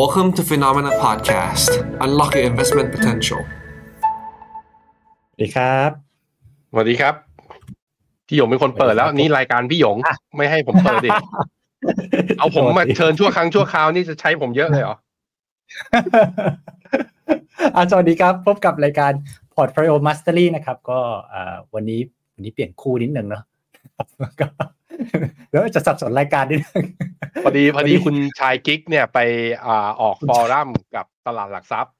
Welcome to Phenomena Podcast. Unlock your investment potential. สวัสดีครับ สวัสดีครับ พี่หยงเป็นคนเปิดแล้วนี่รายการพี่หยงอะไม่ให้ผมเปิดดิเอาผมมาเชิญชั่วครั้งชั่วคราวนี่จะใช้ผมเยอะเลยเหรออะสวัสดีครับ พบกับรายการ Portfolio Mastery นะครับ ก็อ่าวันนี้วันนี้เปลี่ยนคู่นิดนึงเนาะ ก็แล้วจะสับสนรายการนิดนึงพอดีพอดีวันนี้คุณชายกิ๊กเนี่ยไปอ่าออก forum กับตลาดหลักทรัพย์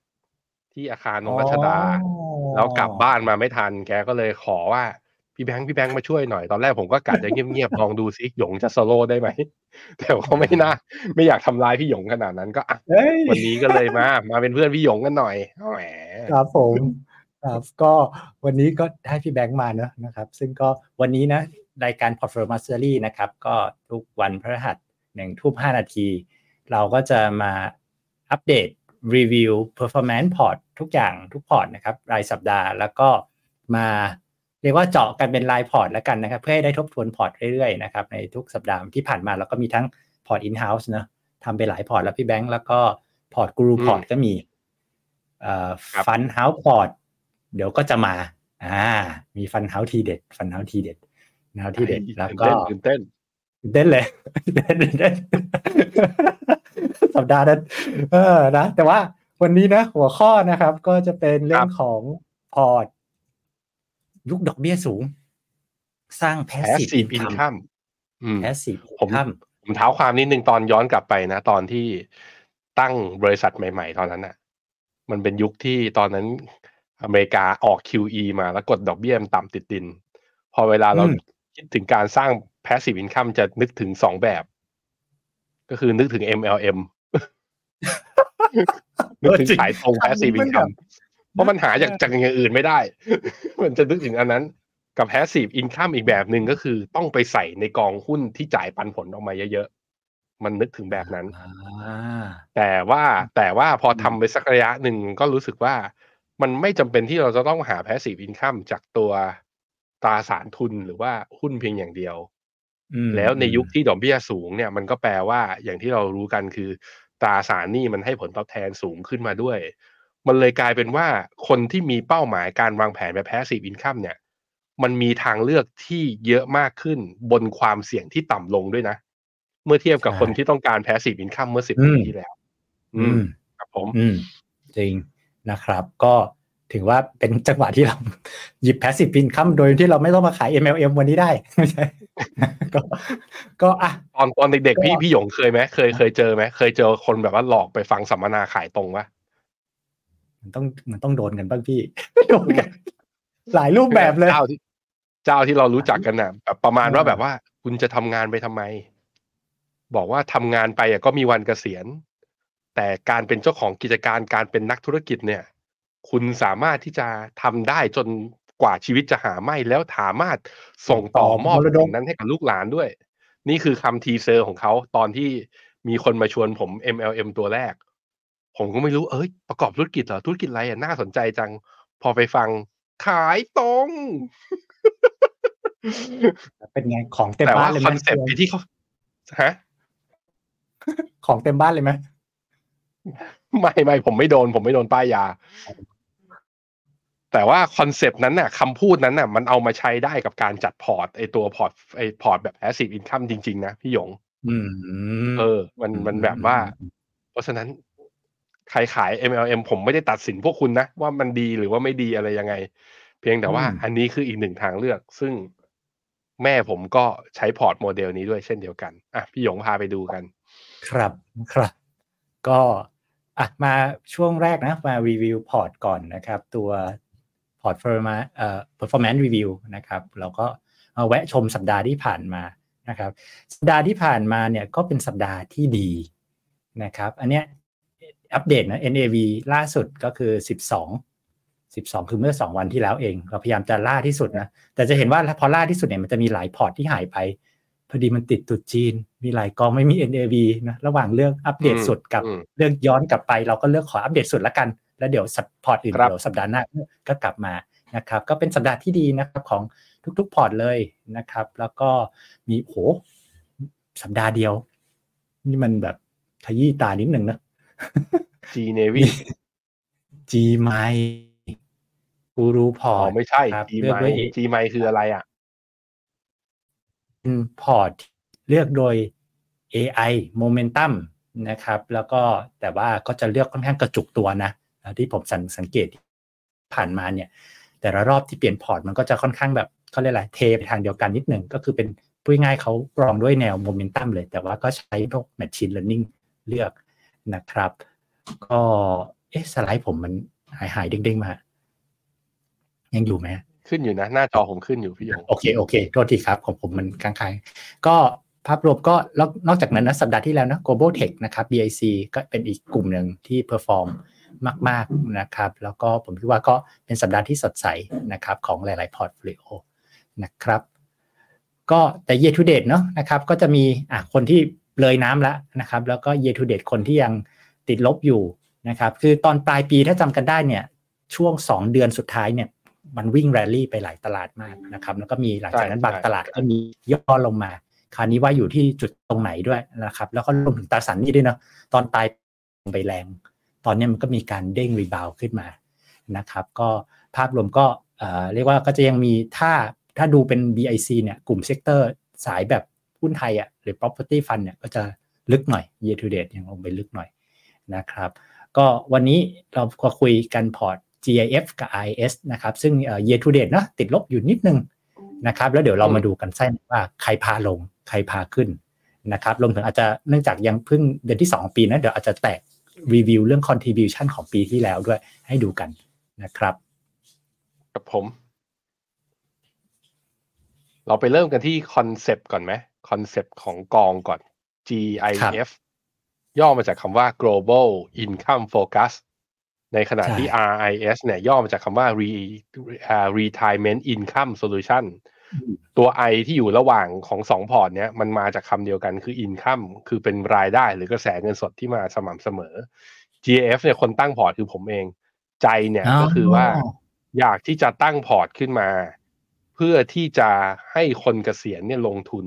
ที่อาคารนงรัชดาอ๋อแล้วกลับบ้านมาไม่ทัน แกก็เลยขอว่าพี่แบงค์พี่แบงค์มาช่วยหน่อยตอนแรกผมก็กะจะเงียบๆลองดูซิหยงจะโซโล่ได้ไหมแต่ก็ไม่น่าไม่อยากทำร้ายพี่หยงขนาดนั้นก็อะเฮ้ยวันนี้ก็เลยมา มาเป็นเพื่อนพี่หยงกันหน่อยแหมครับผมครับก็วันนี้ก็ให้พี่แบงค์มาเนอะนะครับ ซึ่งก็วันนี้นะ รายการ Portfolio Mastery นะครับ ก็ทุกวันพฤหัสหนึ่งทุ่มห้านาที เราก็จะมาอัปเดตรีวิว performance พอร์ต ทุกอย่างทุกพอร์ตนะครับ รายสัปดาห์แล้วก็มาเรียกว่าเจาะกันเป็นรายพอร์ตแล้วกันนะครับ เพื่อให้ได้ทบทวนพอร์ตเรื่อยๆนะครับในทุกสัปดาห์ที่ผ่านมาเราก็มีทั้งพอร์ต in house เนอะทำไปหลายพอร์ตแล้วพี่แบงค์แล้วก็พอร์ตกูรูพอร์ตก็มีเอ่อfund house พอร์ตเดี๋ยวก็จะมาอ่ามี fund house ทีเด็ด fund house ทีเด็ด fund house ทีเด็ดแล้วก็ตื่นเต้นตื่นเต้นเลยตื่นเต้นตื่นเต้นสัปดาห์นั้นเออนะแต่ว่าวันนี้นะ หัวข้อนะครับ ก็จะเป็นเรื่องของพอร์ตยุคดอกเบี้ยสูง สร้าง passive passive incomeอืม passive income ผมเท้าความนิดนึงตอนย้อนกลับไปนะ ตอนที่ตั้งบริษัทใหม่ ๆ ตอนนั้นน่ะ มันเป็นยุคที่ตอนนั้นอเมริกาออก QE มาแล้วกดดอกเบี้ยมันต่ำติดดิน พอเวลาเรา คิดถึงการสร้าง passive income จะนึกถึงสองแบบ ก็คือนึกถึง MLM นึกถึงขายตรง passive income เพราะมันหาจากจากอย่างอื่นไม่ได้ มันจะนึกถึงอันนั้นกับ passive income อีกแบบหนึ่งก็คือต้องไปใส่ในกองหุ้นที่จ่ายปันผลออกมาเยอะๆ มันนึกถึงแบบนั้นอ่าแต่ว่าแต่ว่าพอทำไปสักระยะหนึ่งก็รู้สึกว่ามันไม่จำเป็นที่เราจะต้องหา passive income จากตัว ตราสารทุนหรือว่าหุ้นเพียงอย่างเดียวอืมแล้วในยุคที่ดอกเบี้ยสูงเนี่ยมันก็แปลว่าอย่างที่เรารู้กันคือตราสารหนี้มันให้ผลตอบแทนสูงขึ้นมาด้วย มันเลยกลายเป็นว่าคนที่มีเป้าหมายการวางแผนแบบ passive income เนี่ย มันมีทางเลือกที่เยอะมากขึ้นบนความเสี่ยงที่ต่ำลงด้วยนะ เมื่อเทียบกับคนที่ต้องการ passive income เมื่อสิบปีที่แล้ว อือืมมครับผมอืมจริงนะครับ ก็ ถือว่าเป็นจังหวะที่เราหยิบ passive income โดยที่เราไม่ต้องมาขาย MLM วันนี้ได้ไม่ใช่ก็ก็อะตอนตอนเด็กก็ๆพี่พี่หยงเคยไหมเคยเคยเจอไหมเคยเจอคนแบบว่าหลอกไปฟังสัมมนาขายตรงปะมันต้องมันต้องโดนกันบ้างพี่โดนกันหลายรูปแบบเลยเจ้าที่เจ้าที่เรารู้จักกันน่ะแบบประมาณว่าแบบว่า คุณจะทำงานไปทำไม บอกว่าทำงานไปอะก็มีวันเกษียณ แต่การเป็นเจ้าของกิจการการเป็นนักธุรกิจเนี่ย คุณสามารถที่จะทำได้จนกว่าชีวิตจะหาไม่แล้วสามารถส่งต่อมอบมรดกสิ่งนั้นให้กับลูกหลานด้วย นี่คือคำทีเซอร์ของเขาตอนที่มีคนมาชวนผม MLM ตัวแรก ผมก็ไม่รู้เอ้ยประกอบธุรกิจเหรอธุรกิจอะไรอะน่าสนใจจัง พอไปฟังขายตรง เป็นไงของเต็มแต่บ้าว่านเลยไหคมอนเซ็ปต์ที่เขาฮะของเต็มบ้านเลยไหมไม่ไม่ผมไม่โดน ผมไม่โดนป้ายยา แต่ว่าคอนเซปต์นั้นน่ะคำพูดนั้นน่ะมันเอามาใช้ได้กับการจัดพอร์ตไอตัวพอร์ตไอพอร์ตแบบ passive income จริง ๆ นะพี่หยงอืมเออ มันมันแบบว่า เพราะฉะนั้นใครขาย MLM ผมไม่ได้ตัดสินพวกคุณนะ ว่ามันดีหรือว่าไม่ดีอะไรยังไง เพียงแต่ว่าอืมอันนี้คืออีกหนึ่งทางเลือก ซึ่งแม่ผมก็ใช้พอร์ตโมเดลนี้ด้วยเช่นเดียวกันอะพี่หยงพาไปดูกัน ครับครับ ก็อะมาช่วงแรกนะ มารีวิวพอร์ตก่อนนะครับ ตัวพอร์ต performance เอ่อ performance review นะครับเราก็มาแวะชมสัปดาห์ที่ผ่านมานะครับสัปดาห์ที่ผ่านมาเนี่ยก็เป็นสัปดาห์ที่ดีนะครับอันเนี้ยอัปเดตนะ NAV ล่าสุดก็คือ 12 12 คือเมื่อ 2 วันที่แล้วเอง เราพยายามจะล่าที่สุดนะแต่จะเห็นว่าพอล่าที่สุดเนี่ยมันจะมีหลายพอร์ตที่หายไป พอดีมันติดตรุดจีน มีหลายกองไม่มี NAV นะระหว่างเรื่องอัปเดตสุดกับอืมเรื่องย้อนกลับไป เราก็เลือกขออัปเดตสุดละกัน แล้วเดี๋ยวสัปพอร์ตอื่นครับเดี๋ยวสัปดาห์หน้าก็กลับมานะครับ ก็เป็นสัปดาห์ที่ดีนะครับของทุกๆพอร์ตเลยนะครับ แล้วก็มีโหสัปดาห์เดียว นี่มันแบบขยี้ตานิดหนึ่งนะ G Navy G ไมกูรู้พออ๋อร์ตไม่ใช่ครับ G เลือกไมด้วย G ไมคืออะไรอะเป็นพอร์ตเลือกโดย AI Momentum นะครับ แล้วก็แต่ว่าก็จะเลือกค่อนข้างกระจุกตัวนะ ที่ผมสังสังเกตผ่านมาเนี่ย แต่ละรอบที่เปลี่ยนพอร์ตมันก็จะค่อนข้างแบบเขาเรียกอะไรเทไปทางเดียวกันนิดหนึ่งก็คือเป็นพูดง่ายๆเขากรองด้วยแนวโมเมนตัมเลย แต่ว่าก็ใช้พวก Machine Learning เลือกนะครับ ก็เอ๊ะสไลด์ผมมันหายหายๆเด้งๆมา ยังอยู่ไหมขึ้นอยู่นะ หน้าจอผมขึ้นอยู่พี่หยงโอเคโอเคโทษทีครับ ของผมมันค้างๆก็ภาพรวมก็แล้วนอกจากนั้นนะสัปดาห์ที่แล้วนะ global tech นะครับ BIC ก็เป็นอีกกลุ่มหนึ่งที่ perform มาก ๆนะครับ แล้วก็ผมคิดว่าก็เป็นสัปดาห์ที่สดใสนะครับของหลายๆ portfolio นะครับ ก็แต่ year to date เนาะนะครับ ก็จะมีอะคนที่เลยน้ำแล้วนะครับ แล้วก็ year to date คนที่ยังติดลบอยู่นะครับ คือตอนปลายปีถ้าจำกันได้เนี่ยช่วง 2 เดือนสุดท้ายเนี่ยมันวิ่งแรลลี่ไปหลายตลาดมากนะครับ แล้วก็มีหลังจากนั้นใช่บางใช่ตลาดก็มีย่อลงมา คราวนี้ว่าอยู่ที่จุดตรงไหนด้วยนะครับ แล้วก็รวมถึงตราสารหนี้ด้วยเนาะตอนปลายไปแรง ตอนนี้มันก็มีการเด้ง rebound ขึ้นมานะครับ ก็ภาพรวมก็เอ่อเรียกว่าก็จะยังมีถ้าถ้าดูเป็น BIC เนี่ยกลุ่ม sector สายแบบหุ้นไทยอะหรือ property fund เนี่ยก็จะลึกหน่อย year to date ยังลงไปลึกหน่อยนะครับ ก็วันนี้เราก็คุยกันพอร์ต GIF กับ RIS นะครับ ซึ่งเอ่อ year to date เนะติดลบอยู่นิดนึงนะครับ แล้วเดี๋ยวเรามาดูกันไส้ว่าใครพาลงใครพาขึ้นนะครับรวมถึงอาจจะเนื่องจากยังเพิ่งเดือนที่ 2 ปีนะเดี๋ยวอาจจะแตก รีวิวเรื่อง contribution ของปีที่แล้วด้วย ให้ดูกันนะครับกับผม เราไปเริ่มกันที่คอนเซปต์ก่อนไหมคอนเซปต์ของกองก่อน GIF ย่อมาจากคำว่า global income focus ในขณะที่ RIS เนี่ยย่อมาจากคำว่า Re, uh, retirement income solution ตัว I ที่อยู่ระหว่างของสองพอร์ตเนี้ยมันมาจากคำเดียวกันคือ income คือเป็นรายได้หรือกระแสเงินสดที่มาสม่ำเสมอ GF เนี่ยคนตั้งพอร์ตคือผมเอง ใจเนี่ยอ๋อก็คือว่าอยากที่จะตั้งพอร์ตขึ้นมา เพื่อที่จะให้คนเกษียณเนี่ยลงทุน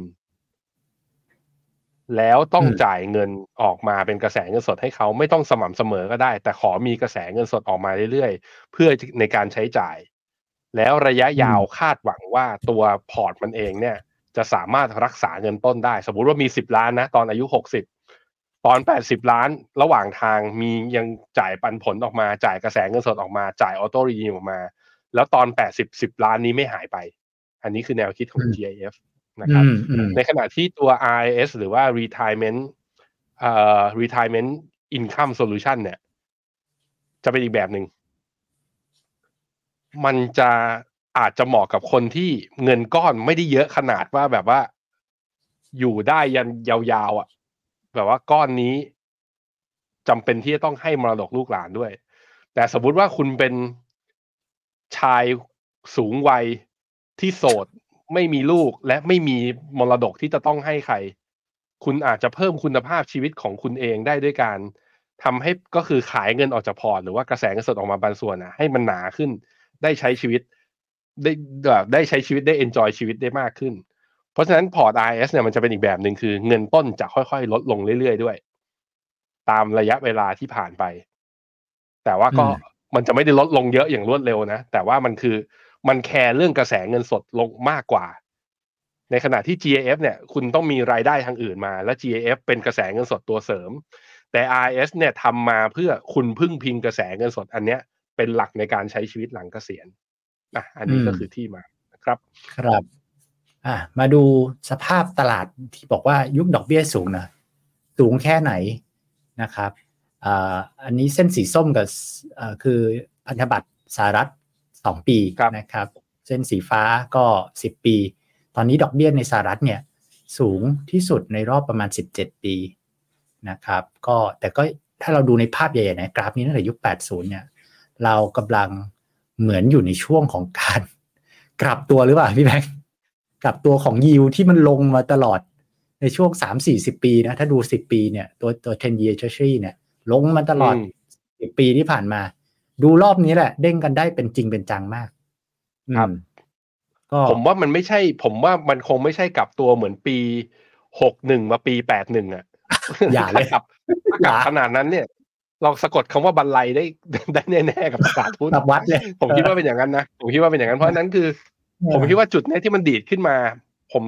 แล้วต้องอืมจ่ายเงินออกมาเป็นกระแสเงินสดให้เขาไม่ต้องสม่ำเสมอก็ได้ แต่ขอมีกระแสเงินสดออกมาเรื่อยๆ เพื่อในการใช้จ่าย แล้วระยะยาวคาดหวังว่าตัวพอร์ตมันเองเนี่ย จะสามารถรักษาเงินต้นได้ สมมุติว่ามีสิบล้านนะ ตอนอายุหกสิบตอนแปดสิบล้าน ระหว่างทางมียังจ่ายปันผลออกมาจ่ายกระแสเงินสดออกมาจ่าย auto redeem ออกมา แล้วตอนแปดสิบสิบล้านนี้ไม่หายไป อันนี้คือแนวคิดของอืม GIF นะครับอืมอืมในขณะที่ตัว RIS หรือว่า retirement เอ่อ retirement income solution เนี่ย จะเป็นอีกแบบหนึ่ง มันจะอาจจะเหมาะกับคนที่เงินก้อนไม่ได้เยอะขนาดว่าแบบว่า อยู่ได้ยันยาวๆอะ แบบว่าก้อนนี้จำเป็นที่จะต้องให้มรดกลูกหลานด้วย แต่สมมติว่าคุณเป็นชายสูงวัยที่โสดไม่มีลูกและไม่มีมรดกที่จะต้องให้ใคร คุณอาจจะเพิ่มคุณภาพชีวิตของคุณเองได้ด้วยการทำให้ก็คือขายเงินออกจากพอร์ตหรือว่ากระแสเงินสดออกมาบางส่วนนะให้มันหนาขึ้น ได้ใช้ชีวิต ได้แบบได้ใช้ชีวิตได้ enjoy ชีวิตได้มากขึ้น เพราะฉะนั้นพอร์ต IS เนี่ยมันจะเป็นอีกแบบหนึ่งคือ เงินต้นจะค่อยๆ ลดลงเรื่อยๆด้วย ตามระยะเวลาที่ผ่านไป แต่ว่าก็อืมมันจะไม่ได้ลดลงเยอะอย่างรวดเร็วนะ แต่ว่ามันคือมันแคร์เรื่องกระแสเงินสดลงมากกว่า ในขณะที่ GAF เนี่ย คุณต้องมีรายได้ทางอื่นมา และ GAF เป็นกระแสเงินสดตัวเสริม แต่ RS เนี่ยทำมาเพื่อคุณพึ่งพิงกระแสเงินสดอันเนี้ย เป็นหลักในการใช้ชีวิตหลังเกษียณอะอันนี้ก็อืมคือที่มานะครับ ครับอะมาดูสภาพตลาดที่บอกว่ายุคดอกเบี้ยสูงนะสูงแค่ไหนนะครับอ่าอันนี้เส้นสีส้มกับอ่าคือพันธบัตรสหรัฐสองปีครับนะครับ เส้นสีฟ้าก็สิบปี ตอนนี้ดอกเบี้ยในสหรัฐเนี่ยสูงที่สุดในรอบประมาณ 17 ปีนะครับ ก็แต่ก็ถ้าเราดูในภาพใหญ่ๆนะกราฟนี้ตั้งแต่ยุค 80 เนี่ย เรากำลังเหมือนอยู่ในช่วงของการกลับตัวหรือเปล่าพี่แบงค์กลับตัวของยิวที่มันลงมาตลอดในช่วง3-40ปีนะถ้าดู10ปีเนี่ยตัวตัว10 year treasury เนี่ย ลงมาตลอดอืม10ปีที่ผ่านมา ดูรอบนี้แหละ เด้งกันได้เป็นจริงเป็นจังมากครับอืมก็ผมว่ามันไม่ใช่ ผมว่ามันคงไม่ใช่กลับตัวเหมือนปีหกหนึ่งมาปีแปดหนึ่งอะอย่าเลยถ้กลับถ้ากลับอย่าขนาดนั้นเนี่ย เราสะกดคำว่าบรรลัยได้ได้แน่ๆกับตลาดหุ้นแบบวัดเลยผมคิดว่าเป็นอย่างนั้นนะผมคิดว่าเป็นอย่างนั้นเพราะฉะนั้นคือ ผมคิดว่าจุดเนี้ยที่มันดีดขึ้นมา ผม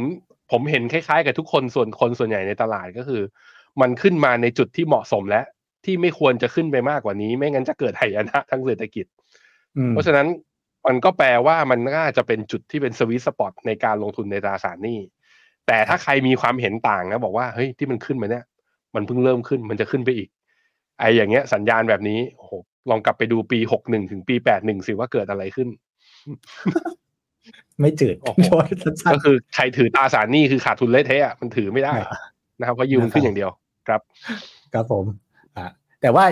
ผมเห็นคล้ายๆ กับทุกคนส่วนคนส่วนใหญ่ในตลาดก็คือ มันขึ้นมาในจุดที่เหมาะสมแล้ว ที่ไม่ควรจะขึ้นไปมากกว่านี้ ไม่งั้นจะเกิดไหยนะทางเศรษฐกิจอืมเพราะฉะนั้นมันก็แปลว่ามันน่าจะเป็นจุดที่เป็นสวิตสปอตในการลงทุนในตราสารหนี้แต่ถ้าใครมีความเห็นต่างนะบอกว่าเฮ้ยที่มันขึ้นมาเนี่ย มันเพิ่งเริ่มขึ้นมันจะขึ้นไปอีก ไอ้อย่างเงี้ยสัญญาณแบบนี้โอ้โหลองกลับไปดูปีหกหนึ่งถึงปีแปดหนึ่งสิว่าเกิดอะไรขึ้น ไม่จืดโอ้โหโดนสั้นก็คือใครถือตราสารหนี้คือขาดทุนเละเทะอะมันถือไม่ได้อ่านะครับเพราะยิวมันขึ้นอย่างเดียวครับๆครับผมอ่าแต่ว่า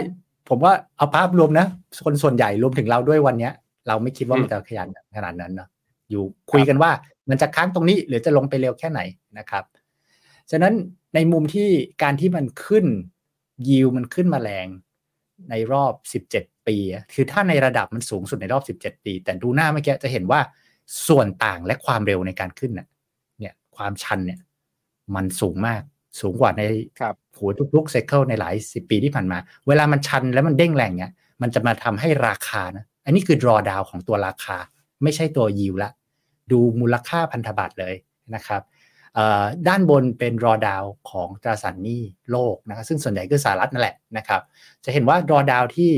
ผมว่าเอาภาพรวมนะ คนส่วนใหญ่รวมถึงเราด้วยวันเนี้ย เราไม่คิดว่าอืมมันจะขยันขนาดนั้นเนาะอยู่คุยกันว่ามันจะค้างตรงนี้ หรือจะลงไปเร็วแค่ไหนนะครับ ฉะนั้นในมุมที่การที่มันขึ้น ยิวมันขึ้นมาแรงในรอบ 17 ปีอะคือถ้าในระดับมันสูงสุดในรอบ 17 ปี แต่ดูหน้าเมื่อกี้จะเห็นว่าส่วนต่างและความเร็วในการขึ้นน่ะเนี่ยความชันเนี่ยมันสูงมากสูงกว่าในครับโหทุกๆไซเคิลในหลายสิบปีที่ผ่านมา เวลามันชันแล้วมันเด้งแรงเนี่ยมันจะมาทำให้ราคานะอันนี้คือ draw down ของตัวราคา ไม่ใช่ตัวยิวละ ดูมูลค่าพันธบัตรเลยนะครับเอ่อ ด้านบนเป็น drawdown ของตราสารหนี้โลกนะครับซึ่งส่วนใหญ่คือสหรัฐนั่นแหละนะครับ จะเห็นว่า drawdown ที่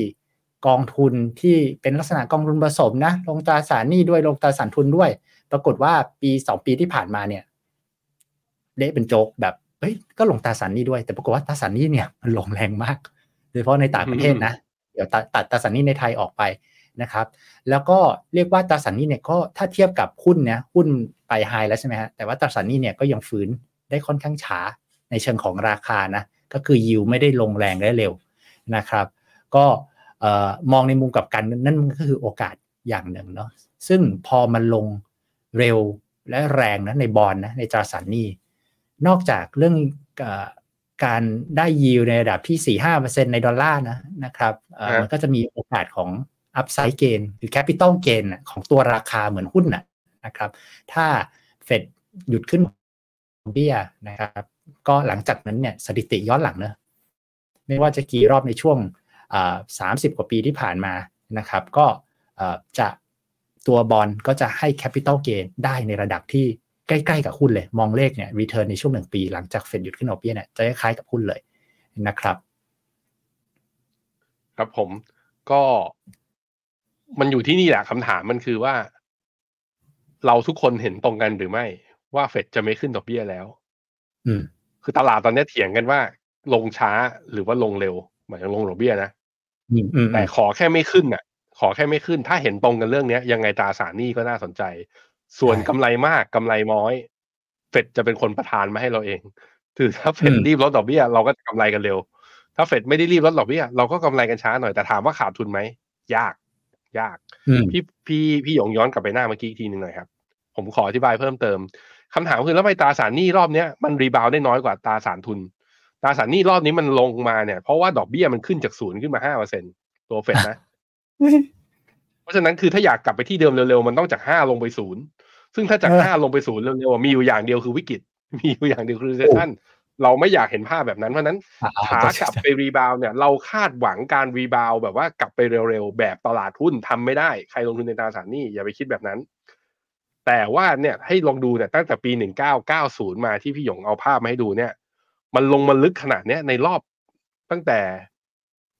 กองทุนที่เป็นลักษณะกองทุนผสมนะลงตราสารหนี้ด้วยลงตราสารทุนด้วย ปรากฏว่าปีสองปีที่ผ่านมาเนี่ยเละเป็นโจกแบบเฮ้ยก็ลงตราสารหนี้ด้วย แต่ปรากฏว่าตราสารหนี้เนี่ยมันลงแรงมาก โดยเฉพาะในต่างประเทศนะ เดี๋ยวตัดตัดตราสารหนี้ในไทยออกไป นะครับ แล้วก็เรียกว่าตราสารหนี้เนี่ยก็ถ้าเทียบกับหุ้นเนี่ยหุ้นไปไฮแล้วใช่ไหมฮะแต่ว่าตราสารหนี้เนี่ยก็ยังฟื้นได้ค่อนข้างช้าในเชิงของราคานะก็คือยิวไม่ได้ลงแรงได้เร็วนะครับ ก็เอ่อมองในมุมกลับกันนั่นมันก็คือโอกาสอย่างหนึ่งเนาะซึ่งพอมันลงเร็วและแรงนะในบอลนะในตราสารหนี้นอกจากเรื่องเออการได้ยิวในระดับที่ 4-5%ในดอลลาร์นะนะครับเอ่อฮะมันก็จะมีโอกาสของ upside gain หรือ capital gain น่ะของตัวราคาเหมือนหุ้นนะนะครับ ถ้าเฟดหยุดขึ้นเบี้ยนะครับ ก็หลังจากนั้นเนี่ยสถิติย้อนหลังเนอะไม่ว่าจะกี่รอบในช่วงสามสิบกว่าปีที่ผ่านมานะครับ ก็จะตัวบอลก็จะให้ capital gain ได้ในระดับที่ใกล้ๆกับหุ้นเลย มองเลขเนี่ย return ในช่วงหนึ่งปี หลังจากเฟดหยุดขึ้นดอกเบี้ยเนี่ยจะคล้ายๆกับหุ้นเลยนะครับ ครับผมก็ มันอยู่ที่นี่แหละคำถามมันคือว่า เราทุกคนเห็นตรงกันหรือไม่ว่าเฟดจะไม่ขึ้นดอกเบี้ยแล้ว อืม คือตลาดตอนนี้เถียงกันว่า ลงช้าหรือว่าลงเร็ว หมายถึงลงดอกเบี้ยนะอืมอืมแต่ขอแค่ไม่ขึ้นน่ะ ขอแค่ไม่ขึ้น ถ้าเห็นตรงกันเรื่องเนี้ย ยังไงตราสารหนี้ก็น่าสนใจ ส่วนกำไรมากกำไรน้อย เฟดจะเป็นคนประทานมาให้เราเองคือถ้าเฟดรีบลดดอกเบี้ยเราก็จะกำไรกันเร็ว ถ้าเฟดไม่ได้รีบลดดอกเบี้ยเราก็กำไรกันช้าหน่อยแต่ถามว่าขาดทุนไหมยาก ยากอืมพี่พี่พี่หยงย้อนกลับไปหน้าเมื่อกี้อีกทีหนึ่งหน่อยครับ ผมขออธิบายเพิ่มเติมคำถามคือแล้วทำไมตราสารหนี้รอบเนี้ยมัน rebound ได้น้อยกว่าตราสารทุน ตราสารหนี้รอบนี้มันลงมาเนี่ย เพราะว่าดอกเบี้ยมันขึ้นจากศูนย์ขึ้นมาห้าเปอร์เซ็นต์ตัวเฟดนะ เพราะฉะนั้นคือถ้าอยากกลับไปที่เดิมเร็วๆ มันต้องจากห้าลงไปศูนย์ซึ่งถ้าจากเออห้าลงไปศูนย์เร็วๆอะมีอยู่อย่างเดียวคือวิกฤตมีอยู่อย่างเดียวคือ recession เราไม่อยากเห็นภาพแบบนั้นเพราะฉะนั้นอ่าขากลับไป rebound เนี่ยเราคาดหวังการ rebound แบบว่ากลับไปเร็วๆแบบตลาดหุ้นทำไม่ได้ ใครลงทุนในตราสารหนี้อย่าไปคิดแบบนั้น แต่ว่าเนี่ยให้ลองดูเนี่ยตั้งแต่ปี 1990 มาที่พี่หยงเอาภาพมาให้ดูเนี่ย มันลงมาลึกขนาดเนี้ยในรอบตั้งแต่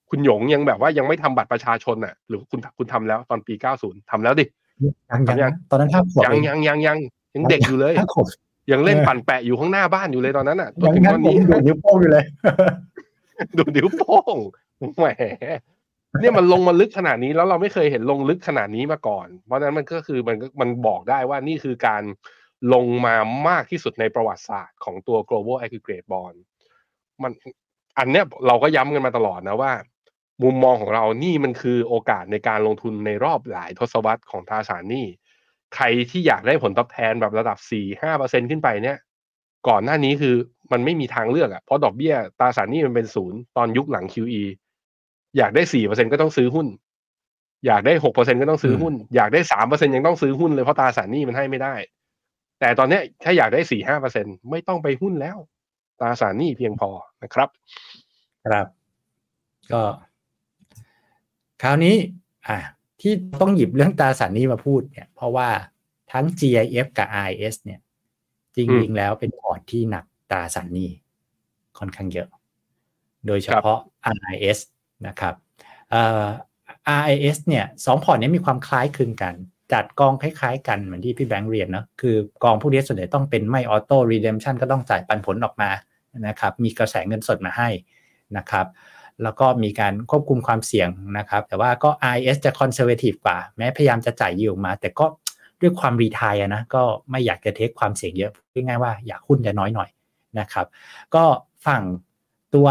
คุณหยงยังแบบว่ายังไม่ทำบัตรประชาชนน่ะ หรือคุณคุณทำแล้วตอนปี 90ทำแล้วดิยังทำยัยังงตอนนั้นห้าขวบยังเอยังยังยังยังเด็กอยู่เลยห้าขวบ ยังเล่นเออปั่นแปะอยู่ข้างหน้าบ้านอยู่เลยตอนนั้นอะจยันงถึงงั้ตนอนผมนี้ดูดนิ้วโป้งอยู่เลย ดูนิ้วโป้งแหมเนี่ยมันลงมาลึกขนาดนี้แล้วเราไม่เคยเห็นลงลึกขนาดนี้มาก่อน เพราะฉะนั้นมันก็คือมันก็มันบอกได้ว่านี่คือการลงมามากที่สุดในประวัติศาสตร์ของตัว global aggregate bond มันอันเนี้ยเราก็ย้ำกันมาตลอดนะว่า มุมมองของเรานี่มันคือโอกาสในการลงทุนในรอบหลายทศวรรษของตราสารหนี้ ใครที่อยากได้ผลตอบแทนแบบระดับสี่ห้าเปอร์เซ็นขึ้นไปเนี่ย ก่อนหน้านี้คือมันไม่มีทางเลือกอะ่ะเพราะดอกเบี้ยตราสารหนี้มันเป็นศูนย์ตอนยุคหลัง QE อยากได้สี่เปอร์เซ็นก็ต้องซื้อหุ้น อยากได้หกเปอร์เซ็นก็ต้องซื้อหุ้น อยากได้สามเปอร์เซ็นยังต้องซื้อหุ้นเลยเพราะตราสารหนี้มันให้ไม่ได้ แต่ตอนเนี้ยถ้าอยากได้สี่ห้าเปอร์เซ็นต์ไม่ต้องไปหุ้นแล้วตราสารหนี้เพียงพอนะครับ ครับ ก็ คราวนี้ อะ ที่ต้องหยิบเรื่องตราสารหนี้มาพูดเนี่ย เพราะว่าทั้ง GIF กับ RIS เนี่ย จริงๆแล้วเป็นพอร์ตที่หนักตราสารหนี้ค่อนข้างเยอะ โดยเฉพาะ RIS นะครับเอ่อ RIS เนี่ยสองพอร์ตนี้มีความคล้ายคลึงกัน จัดกองคล้ายๆกันเหมือนที่พี่แบงค์เรียนเนาะคือกองพวกนี้ส่วนใหญ่ต้องเป็นไม่ auto redemption ก็ต้องจ่ายปันผลออกมานะครับ มีกระแสเงินสดมาให้นะครับ แล้วก็มีการควบคุมความเสี่ยงนะครับ แต่ว่าก็ IS จะ conservative กว่า แม้พยายามจะจ่ายยิวมา แต่ก็ด้วยความ retire นะก็ไม่อยากจะ take ความเสี่ยงเยอะพูดง่ายๆว่าอย่างหุ้นจะน้อยหน่อยนะครับ ก็ฝั่งตัว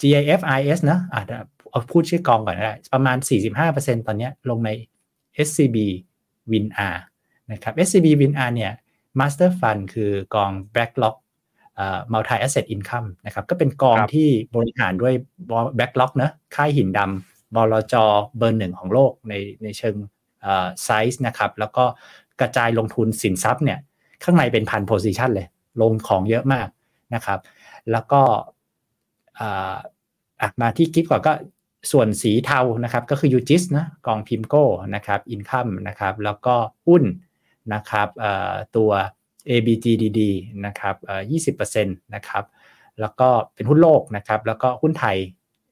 GIF RIS นะอาจจะเอาพูดชื่อกองก่อนได้ประมาณ 45%ตอนนี้ลงใน SCB WinR นะครับ SCB WinR เนี่ย Master Fund คือกอง BlackRock Multi Asset Income นะครับก็เป็นกองที่บริหารด้วย BlackRock นะค่ายหินดำบลจเบอร์หนึ่งของโลกในในเชิงไซส์นะครับแล้วก็กระจายลงทุนสินทรัพย์เนี่ยข้างในเป็นพัน position เลย ลงของเยอะมากนะครับ แล้วก็มาที่กิ๊กก่อนก็ส่วนสีเทานะครับก็คือยูจิสนะกองพิมโก้นะครับอินคัมนะครับแล้วก็หุ้นนะครับตัว ABGDD นะครับ20%นะครับ แล้วก็เป็นหุ้นโลกนะครับ แล้วก็หุ้นไทย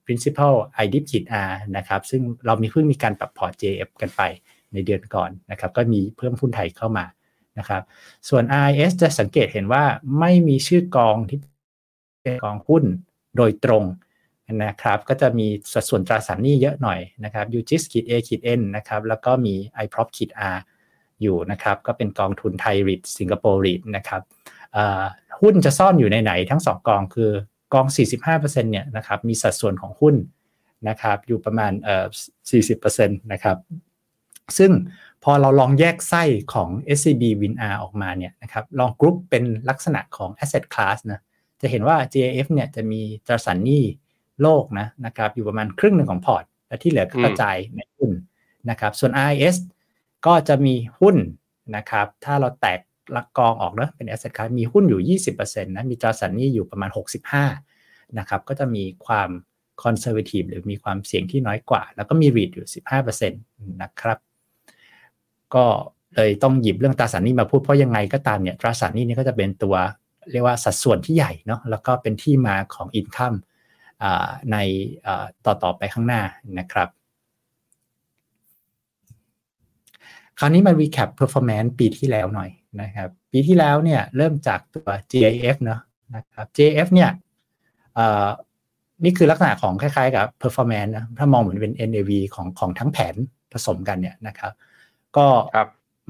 principal IDIP ขีด R นะครับ ซึ่งเรามีเพิ่งมีการปรับพอร์ต JF กันไปในเดือนก่อนนะครับ ก็มีเพิ่มหุ้นไทยเข้ามานะครับ ส่วน RIS จะสังเกตเห็นว่าไม่มีชื่อกองที่เป็นกองหุ้นโดยตรงนะครับ ก็จะมีสัดส่วนตราสารหนี้เยอะหน่อยนะครับ UGIS ขีด A ขีด N นะครับ แล้วก็มี iProp ขีด R อยู่นะครับ ก็เป็นกองทุนไทยริดสิงคโปร์ริดนะครับหุ้นจะซ่อนอยู่ในไหนทั้ง 2 กองคือกอง 45%เนี่ยนะครับมีสัดส่วนของหุ้นนะครับอยู่ประมาณเอ่อ40%นะครับซึ่งพอเราลองแยกไส้ของ SCB WinR ออกมาเนี่ยนะครับลองกรุ๊ปเป็นลักษณะของ asset class นะจะเห็นว่า JAF เนี่ยจะมีตราสารหนี้โลกนะนะครับอยู่ประมาณครึ่งหนึ่งของพอร์ต และที่เหลือก็กระจายในหุ้นนะครับส่วน RIS ก็จะมีหุ้นนะครับ ถ้าเราแตกลักกองออกนะเป็น asset class มีหุ้นอยู่ 20%นะ มีตราสารหนี้อยู่ประมาณ 65 นะครับ ก็จะมีความคอนเซอร์เวทีฟหรือมีความเสี่ยงที่น้อยกว่า แล้วก็มีรีดอยู่ 15%นะครับ ก็เลยต้องหยิบเรื่องตราสารหนี้มาพูดเพราะยังไงก็ตามเนี่ยตราสารหนี้นี่ก็จะเป็นตัวเรียกว่าสัดส่วนที่ใหญ่เนาะแล้วก็เป็นที่มาของอินคัมในต่อต่อไปข้างหน้านะครับ คราวนี้มา recap performance ปีที่แล้วหน่อยนะครับปีที่แล้วเนี่ยเริ่มจากตัว GIF เนาะนะครับ GIF เนี่ยนี่คือลักษณะของคล้ายๆกับ performance นะถ้ามองเหมือนเป็น NAV ของของทั้งแผนผสมกันเนี่ยนะครับ ก็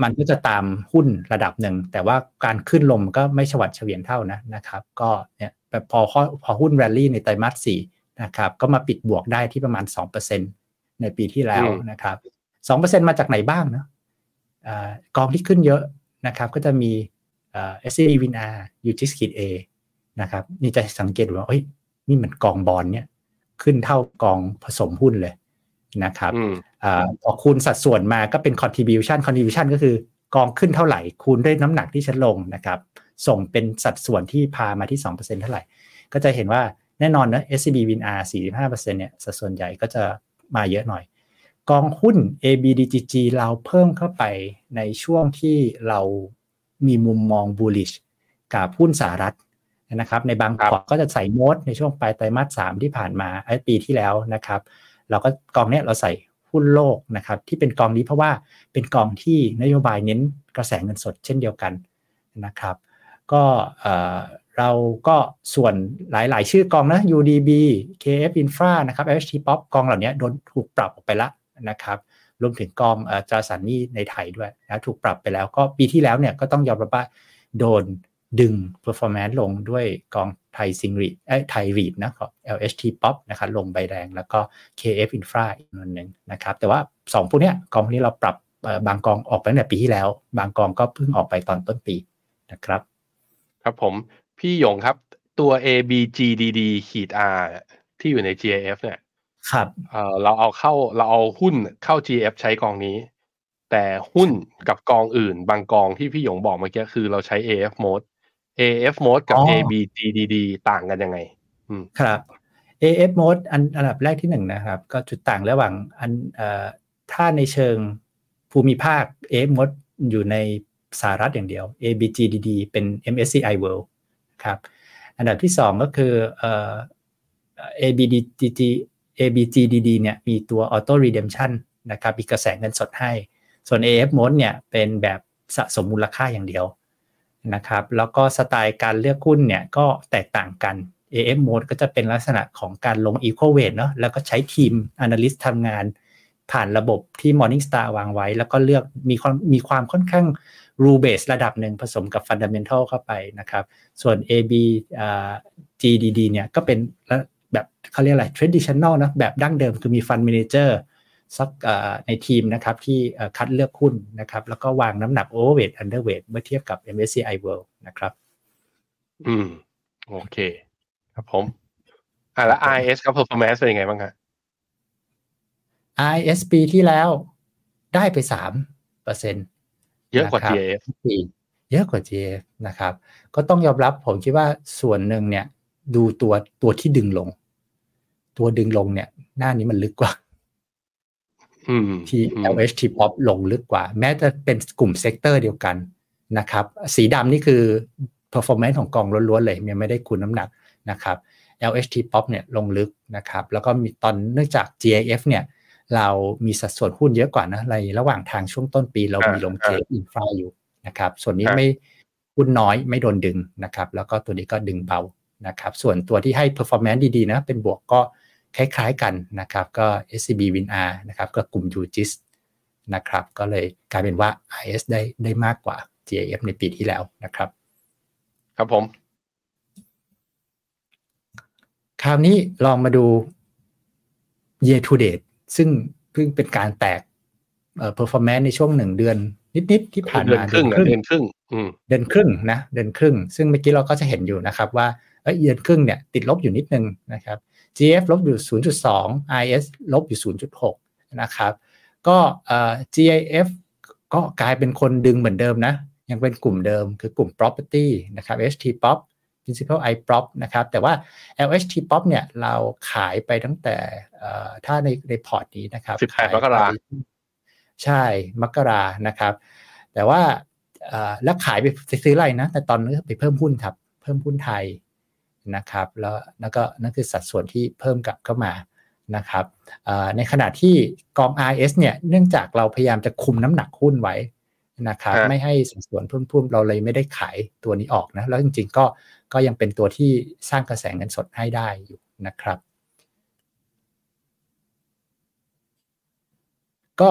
มันก็จะตามหุ้นระดับหนึ่ง แต่ว่าการขึ้นลมก็ไม่ฉวัดเฉวียนเท่านะนะครับ ก็เนี่ยแบบพอพอหุ้นแรลลี่ในไตรมาสสี่นะครับก็มาปิดบวกได้ที่ประมาณ 2%ในปีที่แล้วนะครับ 2%มาจากไหนบ้างเนาะ กองที่ขึ้นเยอะนะครับก็จะมี s c b w i n r u g i s k i t A นะครับนี่จะสังเกตว่าเฮ้ยนี่มันกองบอลเนี่ยขึ้นเท่ากองผสมหุ้นเลยนะครับอพอคูณสัดส่วนมาก็เป็น contribution contribution ก็คือกองขึ้นเท่าไหร่คูณด้วยน้ำหนักที่ฉันลงนะครับส่งเป็นสัดส่วนที่พามาที่ 2%เท่าไหร่ ก็จะเห็นว่าแน่นอนนะ SCB WinR 45%เนี่ยสัดส่วนใหญ่ก็จะมาเยอะหน่อย กองหุ้น ABDGG เราเพิ่มเข้าไปในช่วงที่เรามีมุมมอง bullish กับหุ้นสหรัฐนะครับ ในบางพอร์ตก็จะใส่โมดในช่วงปลายไตรมาส3ที่ผ่านมาไอ้ปีที่แล้วนะครับ เราก็กองเนี้ยเราใส่หุ้นโลกนะครับที่เป็นกองนี้เพราะว่าเป็นกองที่นโยบายเน้นกระแสเงินสดเช่นเดียวกันนะครับ ก็เราก็ส่วนหลาย ๆ ชื่อกองนะ UDB KF Infra นะครับ HT Pop กองเหล่านี้โดนถูกปรับออกไปแล้ว นะครับรวมถึงกองจาสันนี่ในไทยด้วยนะถูกปรับไปแล้วก็ปีที่แล้วเนี่ยก็ต้องยอมรับว่าโดนดึง performance ลงด้วยกองไทยซิงรีดไทยรีดนะของ LHT Pop นะครับลงใบแดงแล้วก็ KF Infra อีกนหนึ่งนะครับ แต่ว่า 2พวกนี้กองนี้เราปรับบางกองออกไปตั้งแต่ปีที่แล้ว บางกองก็เพิ่งออกไปตอนต้นปีนะครับ ครับผมพี่หยงครับตัว ABGDD ขีด R ที่อยู่ใน GIF เนี่ย ครับเออเราเอาเข้าเราเอาหุ้นเข้า GF ใช้กองนี้ แต่หุ้นกับกองอื่น บางกองที่พี่หยงบอกเมื่อกี้คือเราใช้ AF mode AF mode กับ ABGDD ต่างกันยังไงครับ AF mode อันอันดับแรกที่หนึ่งนะครับ ก็จุดต่างระหว่างอันเอ่อถ้าในเชิงภูมิภาค AF mode อยู่ในสหรัฐอย่างเดียว ABGDD เป็น MSCI World ครับ อันดับที่สองก็คือเอ่อ ABDD ABGDD เนี่ยมีตัว Auto Redemption นะครับมีกระแสเงินสดให้ ส่วน AF mode เนี่ยเป็นแบบสะสมมูลค่าอย่างเดียวนะครับแล้วก็สไตล์การเลือกหุ้นเนี่ยก็แตกต่างกัน AF mode ก็จะเป็นลักษณะของการลง equal weight เนาะแล้วก็ใช้ทีม analyst ทำงาน ผ่านระบบที่ Morningstar วางไว้ แล้วก็เลือกมีความมีความค่อนข้าง rule base ระดับหนึ่งผสมกับ fundamental เข้าไปนะครับ ส่วน AB GDD เนี่ยก็เป็น แบบเขาเรียกอะไร traditional นะแบบดั้งเดิมคือมี fund manager สักในทีมนะครับที่คัดเลือกหุ้นนะครับ แล้วก็วางน้ำหนัก overweight underweight เมื่อเทียบกับ MSCI World นะครับ อืม โอเค ครับผม อ่าแล้ว IS ครับ performance เป็นยังไงบ้างครับ IS ปีที่แล้วได้ไปสามเปอร์เซ็นต์เยอะกว่า GIF เยอะกว่า GIF นะครับ ก็ต้องยอมรับผมคิดว่าส่วนหนึ่งเนี่ย ดูตัวตัวที่ดึงลง ตัวดึงลงเนี่ย หน้านี้มันลึกกว่าที่ LHTPROP ลงลึกกว่า แม้จะเป็นกลุ่ม sector เดียวกันนะครับ สีดำนี่คือ performance ของกองล้วนๆเลยยังไม่ได้คูณน้ำหนักนะครับ LHT Pop เนี่ยลงลึกนะครับ แล้วก็มีตอนเนื่องจาก GIF เนี่ย เรามีสัดส่วนหุ้นเยอะกว่านะในระหว่างทางช่วงต้นปีเรามีลงเจอินฟราอยู่นะครับ ส่วนนี้ไม่หุ้นน้อยไม่โดนดึงนะครับ แล้วก็ตัวนี้ก็ดึงเบา นะครับ ส่วนตัวที่ให้ performance ดีๆนะ เป็นบวกก็คล้ายๆกันนะครับ ก็ SCB WinR นะครับก็กลุ่ม UGIS นะครับ ก็เลยกลายเป็นว่า IS ได้ได้มากกว่า GIF ในปีที่แล้วนะครับ ครับผม คราวนี้ลองมาดู year to date ซึ่งเพิ่งเป็นการแตกเอ่อ performance ในช่วงหนึ่งเดือนนิด ๆ ที่ผ่านมาเดือนครึ่งเดือนครึ่งเดือนครึ่งนะเดือนครึ่ง ซึ่งเมื่อกี้เราก็จะเห็นอยู่นะครับว่า เอ้ยเดือนครึ่งเนี่ยติดลบอยู่นิดนึงนะครับ GF ลบอยู่ 0.2 IS ลบอยู่ 0.6 นะครับ ก็ GIF ก็กลายเป็นคนดึงเหมือนเดิมนะ ยังเป็นกลุ่มเดิมคือกลุ่ม property นะครับ HT Pop principal I prop นะครับ แต่ว่า LHT Pop เนี่ยเราขายไปตั้งแต่ถ้าในในพอร์ตนี้นะครับ18มกราใช่ มกรานะครับ แต่ว่าแล้วขายไปซื้ออะไรนะ แต่ตอนนี้ไปเพิ่มหุ้นครับ เพิ่มหุ้นไทย นะครับ แล้วแล้วก็นั่นคือสัดส่วนที่เพิ่มกลับเข้ามานะครับในขณะที่กอง RS เนี่ยเนื่องจากเราพยายามจะคุมน้ำหนักหุ้นไว้นะครับไม่ให้สัดส่วนเพิ่มๆเราเลยไม่ได้ขายตัวนี้ออกนะแล้วจริงๆก็ก็ยังเป็นตัวที่สร้างกระแสเงินสดให้ได้อยู่นะครับ ก็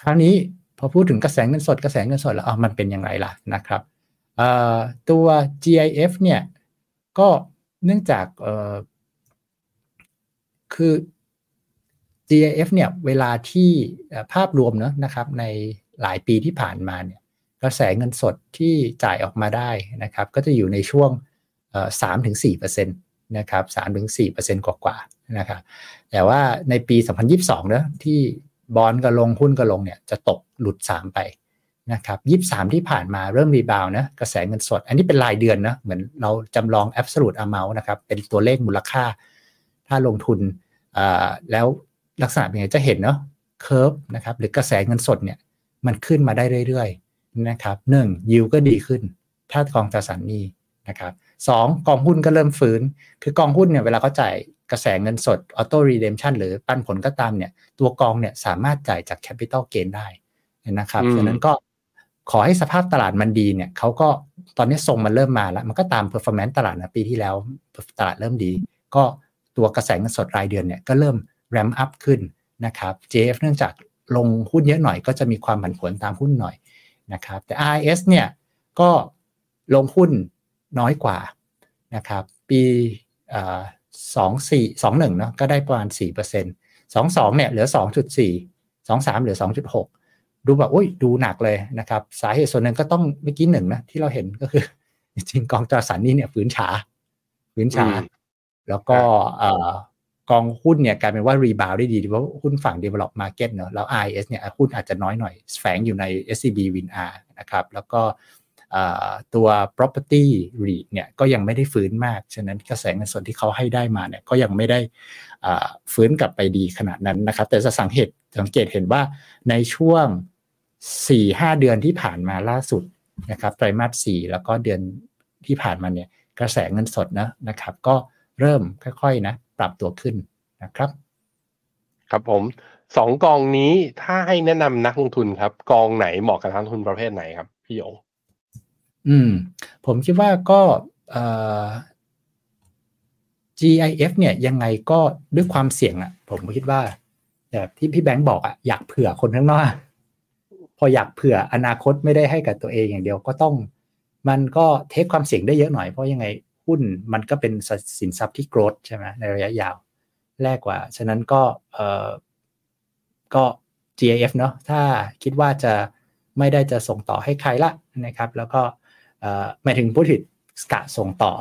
คราวนี้พอพูดถึงกระแสเงินสดกระแสเงินสดแล้วมันเป็นยังไงล่ะนะครับตัว GIF เนี่ยก็ เนื่องจากเออคือ GIF เนี่ยเวลาที่ภาพรวมเนอะนะครับในหลายปีที่ผ่านมาเนี่ยกระแสเงินสดที่จ่ายออกมาได้นะครับ ก็จะอยู่ในช่วงสามถึงสี่เปอร์เซ็นต์นะครับสามถึงสี่เปอร์เซ็นต์กว่าๆนะครับแต่ว่าในปี 2022เนะที่บอลก็ลงหุ้นก็ลงเนี่ยจะตกหลุด 3 ไป นะครับยี่สามที่ผ่านมาเริ่ม rebound นะกระแสเงินสด อันนี้เป็นรายเดือนนะเหมือนเราจำลอง absolute amount นะครับเป็นตัวเลขมูลค่า ถ้าลงทุนแล้วลักษณะเป็นไงจะเห็นเนาะ curve นะครับหรือกระแสเงินสดเนี่ยมันขึ้นมาได้เรื่อยๆนะครับหนึ่งยิวก็ดีขึ้น ถ้ากองตราสารหนี้นะครับสองกองหุ้นก็เริ่มฟื้น คือกองหุ้นเนี่ยเวลาเขาจ่ายกระแสเงินสด auto redemption หรือปันผลก็ตามเนี่ยตัวกองเนี่ยสามารถจ่ายจาก capital gain ได้นะครับดังนั้นก็ ขอให้สภาพตลาดมันดีเนี่ยเขาก็ตอนนี้ทรงมันเริ่มมาแล้ว มันก็ตาม performance ตลาดนะปีที่แล้วตลาดเริ่มดี ก็ตัวกระแสเงินสดรายเดือนเนี่ยก็เริ่ม ramp up ขึ้นนะครับ JF เนื่องจากลงหุ้นเยอะหน่อยก็จะมีความผันผวนตามหุ้นหน่อยนะครับแต่ RS เนี่ยก็ลงหุ้นน้อยกว่านะครับปีสองสี่สองหนึ่งเนาะก็ได้ประมาณสี่เปอร์เซ็นต์สองสองเนี่ยเหลือสองจุดสี่สองสามเหลือสองจุดหก ดูแบบอุ้ยดูหนักเลยนะครับ สาเหตุส่วนหนึ่งก็ต้องเมื่อกี้หนึ่งนะที่เราเห็นก็คือ จริงกองตราสารนี้เนี่ยฟื้นช้าฟื้นช้าแล้วก็กองหุ้นเนี่ยกลายเป็นว่ารีบาวได้ดีเพราะหุ้นฝั่ง develop market เนอะแล้ว IS เนี่ยหุ้นอาจจะน้อยหน่อยแฝงอยู่ใน SCB WinR นะครับ แล้วก็ตัว property REIT เนี่ยก็ยังไม่ได้ฟื้นมาก ฉะนั้นกระแสเงินสดที่เขาให้ได้มาเนี่ยก็ยังไม่ได้ฟื้นกลับไปดีขนาดนั้นนะครับ แต่จะสังเกตสังเกตเห็นว่าในช่วง 4-5เดือนที่ผ่านมาล่าสุดนะครับไตรมาส4แล้วก็เดือนที่ผ่านมาเนี่ยกระแสเงินสดนะนะครับ ก็เริ่มค่อยๆนะปรับตัวขึ้นนะครับ ครับผมสองกองนี้ถ้าให้แนะนำนักลงทุนครับ กองไหนเหมาะกับนักลงทุนประเภทไหนครับพี่โยงอืม ผมคิดว่าก็เอ่อ GIF เนี่ยยังไงก็ด้วยความเสี่ยงอะ่ะผมคิดว่าแบบที่พี่แบงค์บอกอะ่ะอยากเผื่อคนข้างนอก พออยากเผื่ออนาคตไม่ได้ให้กับตัวเองอย่างเดียวก็ต้อง มันก็เทคความเสี่ยงได้เยอะหน่อยเพราะยังไงหุ้นมันก็เป็นสินทรัพย์ที่โกรดใช่ไหมในระยะยาวแรกกว่า ฉะนั้นก็เออก็ GIF เนาะถ้าคิดว่าจะไม่ได้จะส่งต่อให้ใครละนะครับ แล้วก็หมายถึงผู้ถิดกะส่งต่อ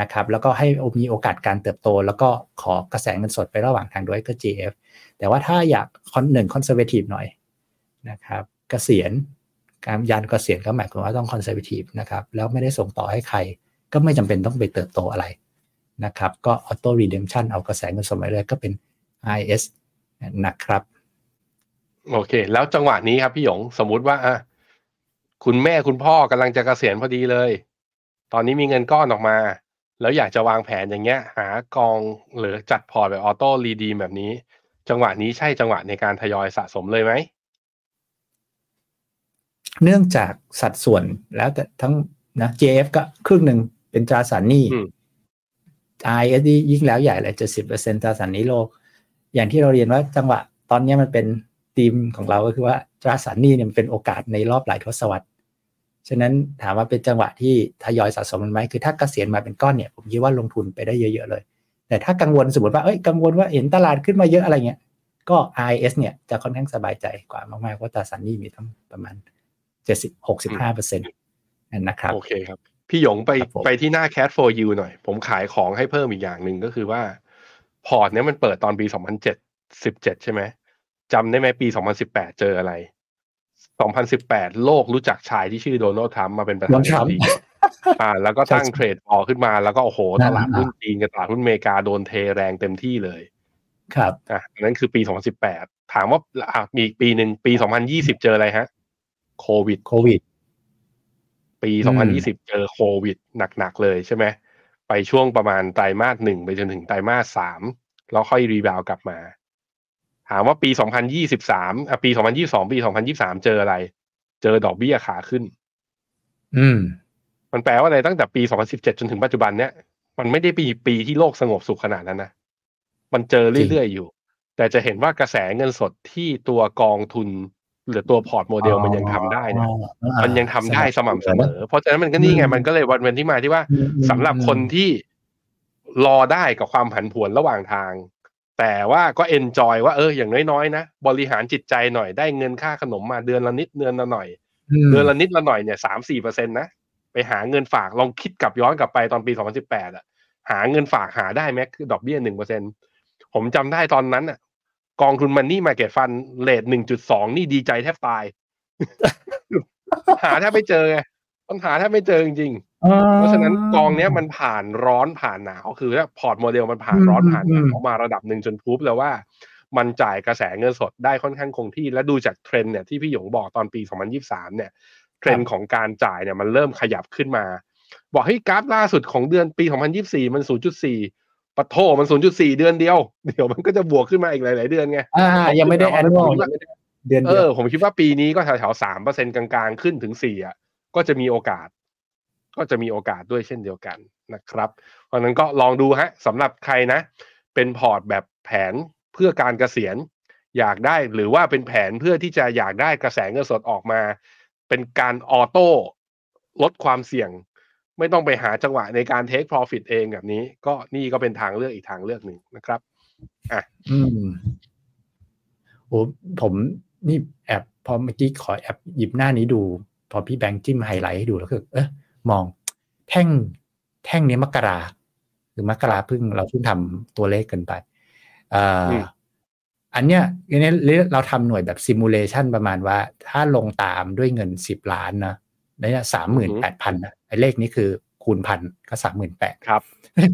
นะครับ แล้วก็ให้มีโอกาสการเติบโต แล้วก็ขอกระแสเงินสดไประหว่างทางด้วยก็ GF แต่ว่าถ้าอยากคอนหนึ่ง conservative หน่อยนะครับ เกษียณการยันเกษียณก็หมายความว่าต้อง conservative นะครับแล้วไม่ได้ส่งต่อให้ใคร ก็ไม่จำเป็นต้องไปเติบโตอะไรนะครับก็ auto redemption เอากระแสเงินสดไปเลยก็เป็น IS นะครับ โอเค แล้วจังหวะนี้ครับพี่หยงสมมุติว่าอะคุณแม่คุณพ่อกำลังจะเกษียณพอดีเลย ตอนนี้มีเงินก้อนออกมา แล้วอยากจะวางแผนอย่างเงี้ย หากองหรือจัดพอร์ตแบบ auto redeem แบบนี้ จังหวะนี้ใช่จังหวะในการทยอยสะสมเลยไหม เนื่องจากสัดส่วนแล้วแต่ทั้งนะ JF ก็ครึ่งหนึ่งเป็นตราสารหนี้ ISD ยิ่งแล้วใหญ่เลยจะสิบเปอร์เซ็นตราสารหนี้โลก อย่างที่เราเรียนว่าจังหวะตอนนี้มันเป็นธีมของเราก็คือว่าตราสารหนี้เนี่ยมันเป็นโอกาสในรอบหลายทศวรรษ ฉะนั้นถามว่าเป็นจังหวะที่ทยอยสะสมมันไหมคือถ้าเกษียณมาเป็นก้อนเนี่ยผมคิดว่าลงทุนไปได้เยอะ ๆ เลย แต่ถ้ากังวลสมมติว่าเอ้ยกังวลว่าเห็นตลาดขึ้นมาเยอะอะไรเงี้ยก็ IS เนี่ยจะค่อนข้างสบายใจกว่ามากๆเพราะตราสารหนี้มีทั้งประมาณ เจ็ดสิบหกสิบห้าเปอร์เซ็นต์นะครับโอเคครับ พี่หยงไปไปที่หน้า Cat for You หน่อย ผมขายของให้เพิ่มอีกอย่างหนึ่งก็คือว่า พอร์ตเนี้ยมันเปิดตอนปีสองพันเจ็ดสิบเจ็ดใช่ไหมจำได้ไหมปี2018เจออะไร2018โลกรู้จักชายที่ชื่อโดนัลด์ทรัมป์มาเป็นประธานาธิบดีอ่า แล้วก็ตั้งเทรดออกขึ้นมาแล้วก็โอ้โหตลาดหุ้นจีนกับตลาดหุ้นอเมริกาโดนเทแรงเต็มที่เลย ครับอะนั้นคือปี2018ถามว่าอะมีปีหนึ่งปี2020เจออะไรฮะ โควิด โควิด ปี 2020 เจอโควิดหนักๆเลยใช่ไหม ไปช่วงประมาณไตรมาสหนึ่งไปจนถึงไตรมาสสามแล้วค่อยรีบาวกลับมา ถามว่าปี 2023อะปี 2022 ปี 2023 เจออะไร เจอดอกเบี้ยขาขึ้น อืม มันแปลว่าอะไรตั้งแต่ปี 2017 จนถึงปัจจุบันเนี้ยมันไม่ได้ปีปีที่โลกสงบสุขขนาดนั้นนะ มันเจอเรื่อยๆอยู่ แต่จะเห็นว่ากระแสเงินสดที่ตัวกองทุน หรือตัวพอร์ตโมเดลมันยังทำได้นะมันยังทำได้สม่ำเสมอ เพราะฉะนั้นมันก็นี่ไงมันก็เลยวันเป็นที่มาที่ว่าสำหรับคนที่รอได้กับความผันผวนระหว่างทาง แต่ว่าก็ enjoy ว่าเอออย่างน้อยๆนะบริหารจิตใจหน่อยได้เงินค่าขนมมาเดือนละนิดเดือนละหน่อย เดือนละนิดละหน่อยเนี่ยสามสี่เปอร์เซ็นต์นะไปหาเงินฝากลองคิดกลับย้อนกลับไปตอนปีสองพันสิบแปดอะหาเงินฝากหาได้ไหมคือดอกเบี้ยหนึ่งเปอร์เซ็นต์ผมจำได้ตอนนั้นอะ กองทุน money market fund rate หนึ่งจุดสองนี่ดีใจแทบตาย หาแทบไม่เจอไงปัญหาแทบไม่เจอจริงเพราะฉะนั้นกองเนี้ยมันผ่านร้อนผ่านหนาวคือพอร์ตโมเดลมันผ่านร้อนผ่านหนาวมาระดับหนึ่งจนพูบแล้วว่ามันจ่ายกระแสเงินสดได้ค่อนข้างคงที่และดูจากเทรนเนี่ยที่พี่หยงบอกตอนปี 2023 เนี่ย เทรนของการจ่ายเนี่ยมันเริ่มขยับขึ้นมา บอกให้กราฟล่าสุดของเดือนปี 2024 มัน 0.4 ปะโทมัน 0.4 เดือนเดียว เดี๋ยวมันก็จะบวกขึ้นมาอีกหลาย ๆ เดือนไง อ่า ยังไม่ได้ annual เดือนเออ ผมคิดว่าปีนี้ก็แถวๆสามเปอร์เซ็นต์กลาง ๆ ขึ้นถึงสี่อะ ก็จะมีโอกาส ก็จะมีโอกาสด้วยเช่นเดียวกันนะครับ เพราะนั้นก็ลองดูฮะสำหรับใครนะ เป็นพอร์ตแบบแผนเพื่อการเกษียณ อยากได้หรือว่าเป็นแผนเพื่อที่จะอยากได้กระแสเงินสดออกมา เป็นการ auto ลดความเสี่ยง ไม่ต้องไปหาจังหวะในการเทค profit เองแบบนี้ ก็นี่ก็เป็นทางเลือกอีกทางเลือกหนึ่งนะครับอะอืมโอ้ผมนี่แอบพอเมื่อกี้ขอแอบหยิบหน้านี้ดู พอพี่แบงค์จิ้มไฮไลท์ให้ดูแล้วคือเออมอง แท่งแท่งนี้มกราหรือมกราพึ่งเราเพิ่งทำตัวเลขกันไปอันเนี้ยนี้เราทำหน่วยแบบซิมูเลชันประมาณว่า ถ้าลงตามด้วยเงินสิบล้านนะ เนี่ยสามหมื่นแปดพันนะไอ้เลขนี้คือคูณพันก็สามหมื่นแปดครับ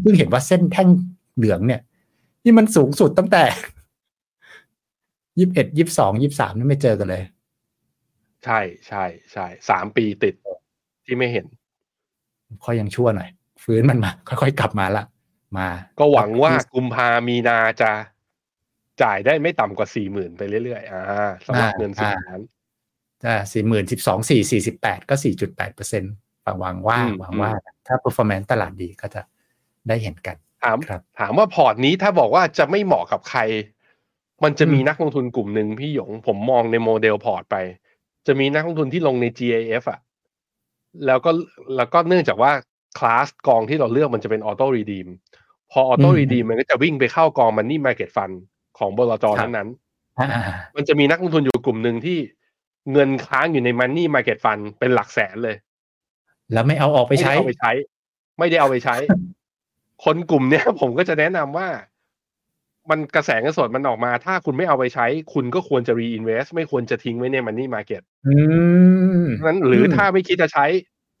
เพิ่งเห็นว่าเส้นแท่งเหลืองเนี่ย นี่มันสูงสุดตั้งแต่ยี่สิบเอ็ดยี่สิบสองยี่สิบสามนี่ไม่เจอกันเลย ใช่ใช่ใช่สามปีติดที่ไม่เห็นค่อยยังชั่วหน่อย ฟื้นมันมา ค่อยๆกลับมาละมา ก็หวังว่ากุมภามีนาจะจ่ายได้ไม่ต่ำกว่าสี่หมื่นไปเรื่อยๆอ่าสำหรับเงินสิบล้านจะ สี่หมื่นสิบสองสี่สี่สิบแปดก็สี่จุดแปดเปอร์เซ็นต์หวังว่าอืมหวังว่า ถ้า performance ตลาดดีก็จะได้เห็นกัน ถามครับถามว่าพอร์ตนี้ถ้าบอกว่าจะไม่เหมาะกับใคร มันจะมีอืมนักลงทุนกลุ่มหนึ่งพี่หยงผมมองในโมเดลพอร์ตไป จะมีนักลงทุนที่ลงใน GAF อะแล้วก็แล้วก็เนื่องจากว่าคลาสกองที่เราเลือกมันจะเป็น auto redeem พอ auto redeem มันก็จะวิ่งไปเข้ากอง money market fund ของบลจนั้นๆอ่ามันจะมีนักลงทุนอยู่กลุ่มหนึ่งที่ เงินค้างอยู่ใน money market fund เป็นหลักแสนเลย แล้วไม่เอาออกไปใช้ม่ด้เอาไปใช้ ไม่ได้เอาไปใช้ คนกลุ่มเนี้ยผมก็จะแนะนำว่า มันกระแสเงินสดมันออกมา ถ้าคุณไม่เอาไปใช้ คุณก็ควรจะ reinvest ไม่ควรจะทิ้งไว้ใน money marketอืมนั้นหรืออมถ้าไม่คิดจะใช้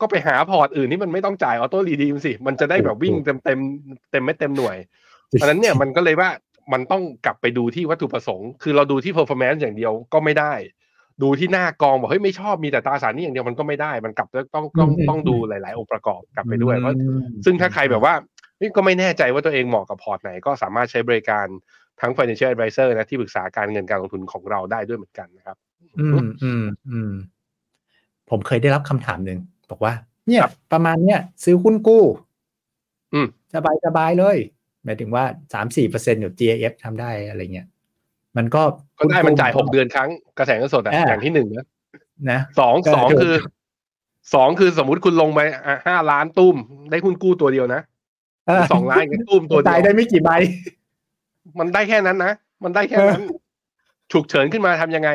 ก็ไปหาพอร์ตอื่นที่มันไม่ต้องจ่าย auto redeem สิมันจะได้แบบวิ่งถูกเต็มเต็มเต็มไม่เต็มหน่วยเพราะฉะนั้นเนี่ยมันก็เลยว่ามันต้องกลับไปดูที่วัตถุประสงค์ คือเราดูที่ performance อย่างเดียวก็ไม่ได้ ดูที่หน้ากองบอกเฮ้ยไม่ชอบมีแต่ตราสารหนี้อย่างเดียวมันก็ไม่ได้ มันกลับต้องต้องต้องต้องดูหลาย ๆ องค์ประกอบกลับไปด้วยเพราะอืมซึ่งถ้าใครแบบว่าเฮ้ยก็ไม่แน่ใจว่าตัวเองเหมาะกับพอร์ตไหน ก็สามารถใช้บริการทั้ง financial advisor นะที่ปรึกษาการเงินการลงทุนของเราได้ด้วยเหมือนกันนะครับ อืมอืมอืมผมเคยได้รับคำถามหนึ่งบอกว่า เนี่ยครับประมาณเนี้ยซื้อหุ้นกู้อืมสบายสบายเลยหมายถึงว่าสามสี่เปอร์เซ็นต์อยู่ GAF ทำได้อะไรเงี้ย มันก็ก็ได้มันจ่ายหกเดือนครั้งกระแสเงินสดอะอ่าอย่างที่หนึ่งนะนะสองก็สองถูกคือสองคือสมมุติคุณลงไปอะห้าล้านตุ้ม ได้หุ้นกู้ตัวเดียวนะหรือสองล้านก็ตุ้มตัวเดีจ่ายยวได้ไม่กี่ใบ มันได้แค่นั้นนะมันได้แค่นั้นฉุกเฉินขึ้นมาทำยังไง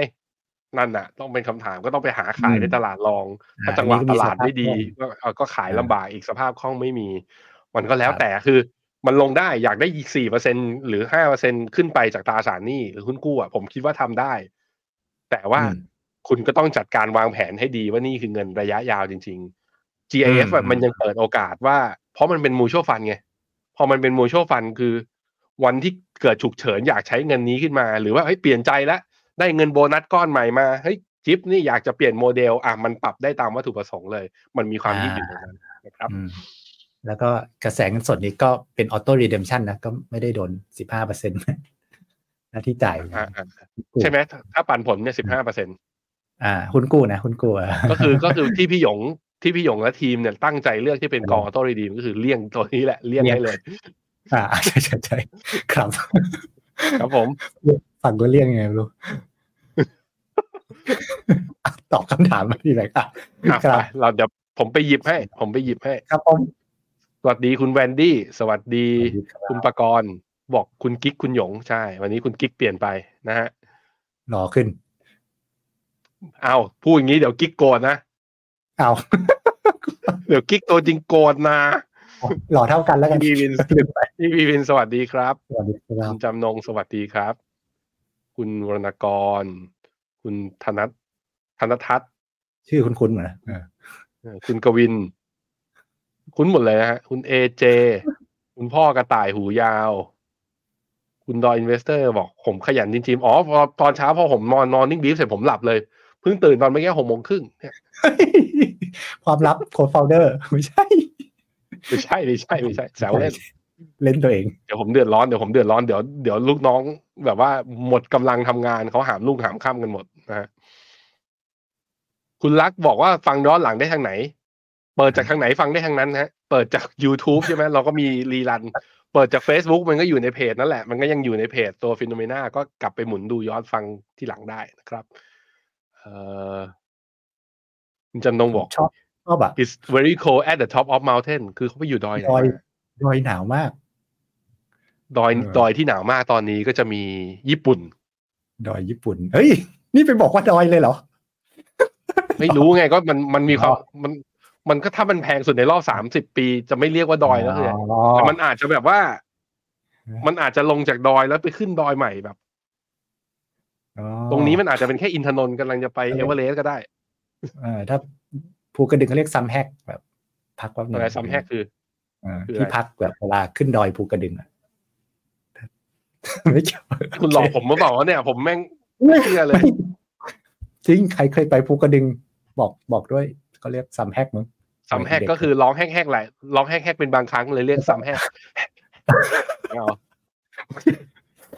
นั่นน่ะ ต้องเป็นคำถามก็ต้องไปหาขายอืมในตลาดรอง ถ้าอ่าจังหวะอันนี้ก็มีตลาดไม่ดีสภาพคล่องก็เอาก็ขายอ่าลำบากอีกสภาพคล่องไม่มี มันก็แล้วครับแต่คือ มันลงได้อยากได้อีกสี่เปอร์เซ็นหรือห้าเปอร์เซ็นขึ้นไปจากตราสารหนี้หรือหุ้นกู้อะผมคิดว่าทำได้ แต่ว่าอืมคุณก็ต้องจัดการวางแผนให้ดีว่านี่คือเงินระยะยาวจริง ๆ GIF อะอืมมันยังเปิดโอกาสว่า เพราะมันเป็น mutual fund ไงพอมันเป็น mutual fund คือ วันที่เกิดฉุกเฉินอยากใช้เงินนี้ขึ้นมา หรือว่าเฮ้ยเปลี่ยนใจแล้วได้เงินโบนัสก้อนใหม่มาเฮ้ยจิ๊บนี่อยากจะเปลี่ยนโมเดลอะมันปรับได้ตามวัตถุประสงค์เลย มันมีความยืดหยุ่นตรงนั้นนะครับอืม แล้วก็กระแสเงินสดนี้ก็เป็น auto redemption นะก็ไม่ได้โดนสิบห้าเปอร์เซ็นต์นะที่จ่ายอ่าอ่าใช่ไหมถ้าถ้าปันผลเนี่ยสิบห้าเปอร์เซ็นต์อ่าหุ้นกู้นะหุ้นกู้อะก็คือก็คือที่พี่หยงที่พี่หยงและทีมเนี่ยตั้งใจเลือกที่เป็นกองออโต้รีดีมก็คือเลี่ยงตัวนี้แหละเลี่ยงให้เลย อ่าใช่ใช่ใช่ครับ ครับผมฟังก็เรียกยังไงไม่รู้ตอบคำถามมาที่ไหนครับอะครัไปบเราเดี๋ยวผมไปหยิบให้ ผมไปหยิบให้ ครับผมส วัสดีคุณแวนดี้ สวัสดีสวัสดีครับคุณประกรณ์บอกคุณกิ๊กคุณหยงใช่ วันนี้คุณกิ๊กเปลี่ยนไปนะฮะหล่อขึ้น เอาพูดอย่างนี้เดี๋ยวกิ๊กโกรธนะเอาเดี๋ยวกิ๊กตัวจริงโกรธนะหล่อเท่ากันแล้วกันพี่วินลืมไปพี่วินสวัสดีครับสวัสดีครัคุบณจำนงสวัสดีครับ คุณวรรณกร คุณธนัทธนทัศน์ชื่อคุณคุณเหมือนนะเออเออคุณกวิน คุ้นหมดเลยนะฮะ คุณเอเจ คุณพ่อกระต่ายหูยาว คุณดอยอินเวสเตอร์ บอกผมขยันจริงๆ อ๋อพอตอนเช้าพอผมนอน morning brief เสร็จผมหลับเลย เพิ่งตื่นตอนเมื่อกี้หกโมงครึ่งเนี่ยความลับโค้ดโฟลเดอร์ ไม่ใช่ ไม่ใช่ ไม่ใช่ ไม่ใช่แซวเล่นเล่นตัวเอง เดี๋ยวผมเดือดร้อน เดี๋ยวผมเดือดร้อน เดี๋ยวเดี๋ยวลูกน้องแบบว่าหมดกำลังทำงานเขาหามลูกหามข้ามกันหมดนะฮะคุณลักษณ์บอกว่าฟังย้อนหลังได้ทางไหน เปิดจากทางไหนฟังได้ทางนั้นฮะ เปิดจาก YouTube ใช่ไหมเราก็มีรีรัน เปิดจาก Facebook มันก็อยู่ในเพจนั่นแหละ มันก็ยังอยู่ในเพจตัวฟิโนเมนาก็กลับไปหมุนดูย้อนฟังที่หลังได้นะครับ เอ่อคุณจำนงบอกชอบชอบอะ it's very cold at the top of mountain คือเขาไปอยู่ดอยไหนดอยมาดอยหนาวมาก ดอยเออดอยที่หนาวมากตอนนี้ก็จะมีญี่ปุ่น ดอยญี่ปุ่น เฮ้ย นี่ไปบอกว่าดอยเลยเหรอ ไม่รู้ไงก็มันมันมีความอ๋อมัน มันก็ถ้ามันแพงสุดในรอบสามสิบปีจะไม่เรียกว่าดอยแล้วเลยแต่มันอาจจะแบบว่า มันอาจจะลงจากดอยแล้วไปขึ้นดอยใหม่แบบอ๋อตรงนี้มันอาจจะเป็นแค่อินทนนท์กำลังจะไปเอเวอเรสต์ก็ได้เออถ้าภูกระดึงเขาเรียกซำแฮกแบบ พักว่าอะไรซำแฮกคืออ่าคืออะไรที่พักแบบเวลาขึ้นดอยภูกระดึงอะไม่เกี่ยวคุณหลอกผมมาบอกว่าเนี่ย ผมแม่งไม่เชื่อเลยไม่จริงใครเคยไปภูกระดึงบอกบอกด้วยเขาเรียกซำแฮกมั้ง ซำแฮกก็คือร้องแฮกๆหลายร้องแฮกๆเป็นบางครั้งเลยเรียกซำแฮกเอา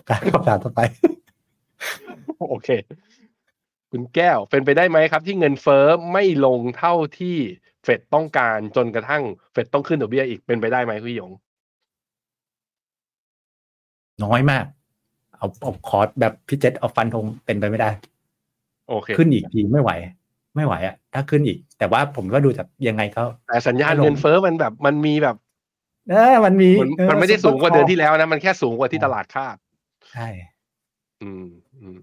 การคำถามต่อไป โอเค คุณแก้วเป็นไปได้ไหมครับ ที่เงินเฟ้อไม่ลงเท่าที่เฟดต้องการจนกระทั่งเฟดต้องขึ้นดอกเบี้ยอีกเป็นไปได้ไหมพี่หยง น้อยมาก เอาเอาคอร์สแบบพี่เจษเอาฟันธงเป็นไปไม่ได้ โอเค ขึ้นอีกทีไม่ไหว ไม่ไหวอะถ้าขึ้นอีก แต่ว่าผมก็ดูจากยังไงเขาแต่สัญญาณไม่ลงเงินเฟ้อมันแบบมันมีแบบเออมันมีมันเออมันไม่ได้สูงกว่าเดือนที่ซุปแล้วนะ มันแค่สูงกว่าที่ตลาดคาดใช่ อืมอืม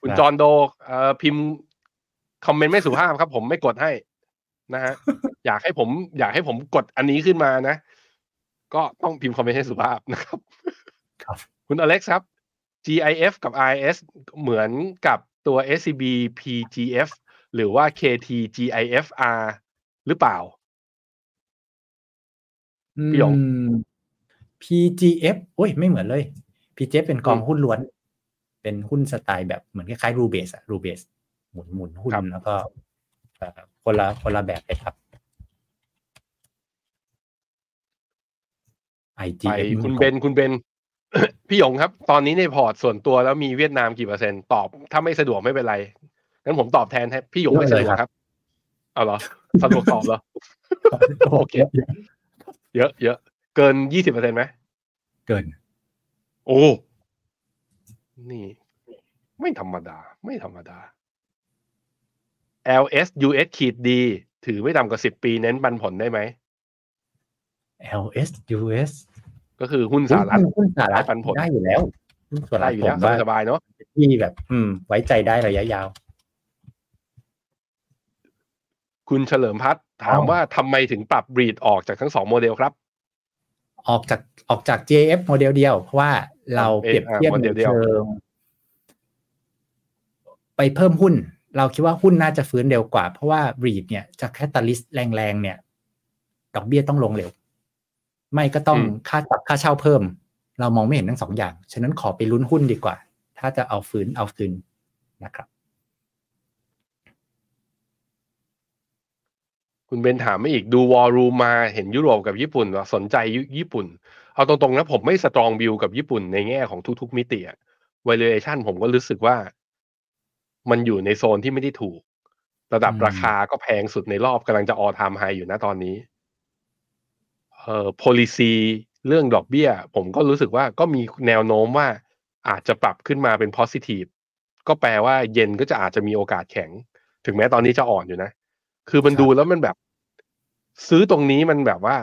คุณครับจอห์นโดเอ่อพิมพ์คอมเมนต์ไม่สุภาพครับ ผมไม่กดให้นะฮะอยากให้ผม อยากให้ผมกดอันนี้ขึ้นมานะ ก็ต้องพิมพ์คอมเมนต์ให้สุภาพนะครับ ครับ คุณอเล็กซ์ครับ GIF กับ IS เหมือนกับตัว SCB PGF หรือว่า KT GIFR หรือเปล่า พี่หยงอืม PGF โอ้ยไม่เหมือนเลย PGF เป็นกองอืมหุ้นล้วน เป็นหุ้นสไตล์แบบเหมือนคล้ายๆรูเบสอะรูเบสหมุนหมุนหุ้นครับแล้วก็เอ่อคนละคนละแบบเลยครับไป IGF คุณเบนคุณเบนพี่หยงครับ ตอนนี้ในพอร์ตส่วนตัวแล้วมีเวียดนามกี่เปอร์เซ็นต์ตอบ ถ้าไม่สะดวกไม่เป็นไร งั้นผมตอบแทนให้พี่หยงไม่สะดวกครับเอาเหรอสะดวกตอบเหรอโอเคเยอะเยอะเกินยี่สิบเปอร์เซ็นต์ไหมเกิน โอ้ นี่ ไม่ธรรมดา ไม่ธรรมดา LS US ขีดดีถือไม่ต่ำกว่าสิบปีเน้นปันผลได้ไหม LS US ก็คือหุ้นสหรัฐหุ้นสหรัฐปันผลได้อยู่แล้วหุ้นสหรัได้ฐอยู่ผแล้วมว่าสบายๆเนาะที่แบบ อืม ไว้ใจได้ระยะยาว คุณเฉลิมพัฒน์ถามอ๋อว่าทำไมถึงปรับบรีดออกจากทั้งสองโมเดลครับ ออกจากออกจาก JF โมเดลเดียว เพราะว่าเราเอ่อเปรียบเทียบโมในเดลเดียวเชิงไปเพิ่มหุ้น เราคิดว่าหุ้นน่าจะฟื้นเร็วกว่า เพราะว่า REIT เนี่ยจะ catalyst แรงๆเนี่ย ดอกเบี้ยต้องลงเร็ว ไม่ก็ต้องค่าปรับค่าเช่าเพิ่ม เรามองไม่เห็นทั้งสองอย่าง ฉะนั้นขอไปลุ้นหุ้นดีกว่า ถ้าจะเอาฟื้นเอาคืนนะครับ คุณเบนถามไม่อีกดูวอลรูมาเห็นยุโรปกับญี่ปุ่นสนใจญี่ปุ่น เอาตรงๆนะผมไม่สตรองบิวกับญี่ปุ่นในแง่ของทุกๆมิติอะ valuation ผมก็รู้สึกว่า มันอยู่ในโซนที่ไม่ได้ถูก ระดับราคาก็แพงสุดในรอบกำลังจะ all time high อยู่นะตอนนี้ เอ่อ policy เรื่องดอกเบี้ย ผมก็รู้สึกว่าก็มีแนวโน้มว่าอาจจะปรับขึ้นมาเป็น positive ก็แปลว่าเย็นก็จะอาจจะมีโอกาสแข็ง ถึงแม้ตอนนี้จะอ่อนอยู่นะ คือมันครับดูแล้วมันแบบ ซื้อตรงนี้มันแบบว่า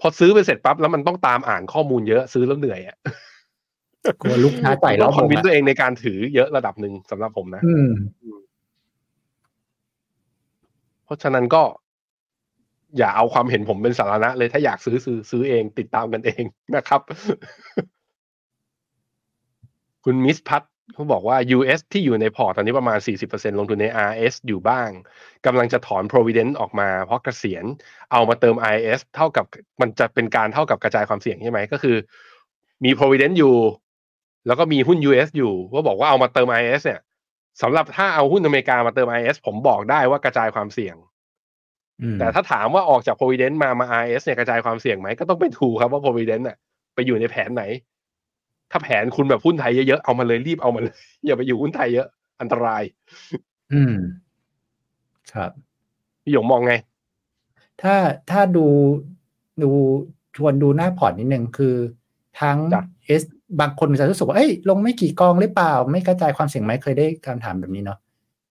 พอซื้อไปเสร็จปั๊บแล้วมันต้องตามอ่านข้อมูลเยอะซื้อแล้วเหนื่อยอะกลัวลูกค้าจ่ายต้แล้อวงคอนวินตัวเองในการถือเยอะระดับหนึ่งสำหรับผมนะอืมเพราะฉะนั้นก็ อย่าเอาความเห็นผมเป็นสาระเลยถ้าอยากซื้อซื้อซื้อเองติดตามกันเองนะครับ คุณมิสพัท เขาบอกว่า US ที่อยู่ในพอร์ตตอนนี้ประมาณ 40%ลงทุนใน RS อยู่บ้างกำลังจะถอน Provident ออกมาเพราะเกษียณเอามาเติม IS เท่ากับมันจะเป็นการเท่ากับกระจายความเสี่ยงใช่ไหมก็คือ มี Provident อยู่ แล้วก็มีหุ้น US อยู่ว่าบอกว่าเอามาเติม IS เนี่ยสำหรับถ้าเอาหุ้นอเมริกามาเติม IS ผมบอกได้ว่ากระจายความเสี่ยงอืมแต่ถ้าถามว่าออกจาก provident มามา RS เนี่ยกระจายความเสี่ยงไหมก็ต้องไปดูครับว่า provident น่ะไปอยู่ในแผนไหน ถ้าแผนคุณแบบหุ้นไทยเยอะๆเอามาเลยรีบเอามาเลย อย่าไปอยู่หุ้นไทยเยอะ อันตราย อืม ครับพี่หยงมองไง ถ้าถ้าดูดูชวนดูหน้าพอร์ตนิดนึงคือ ทั้งจ้ะเอสบางคนจะรู้สึกว่าเอ้ยลงไม่กี่กองหรือเปล่า ไม่กระจายความเสี่ยงไหมเคยได้คำถามแบบนี้เนาะ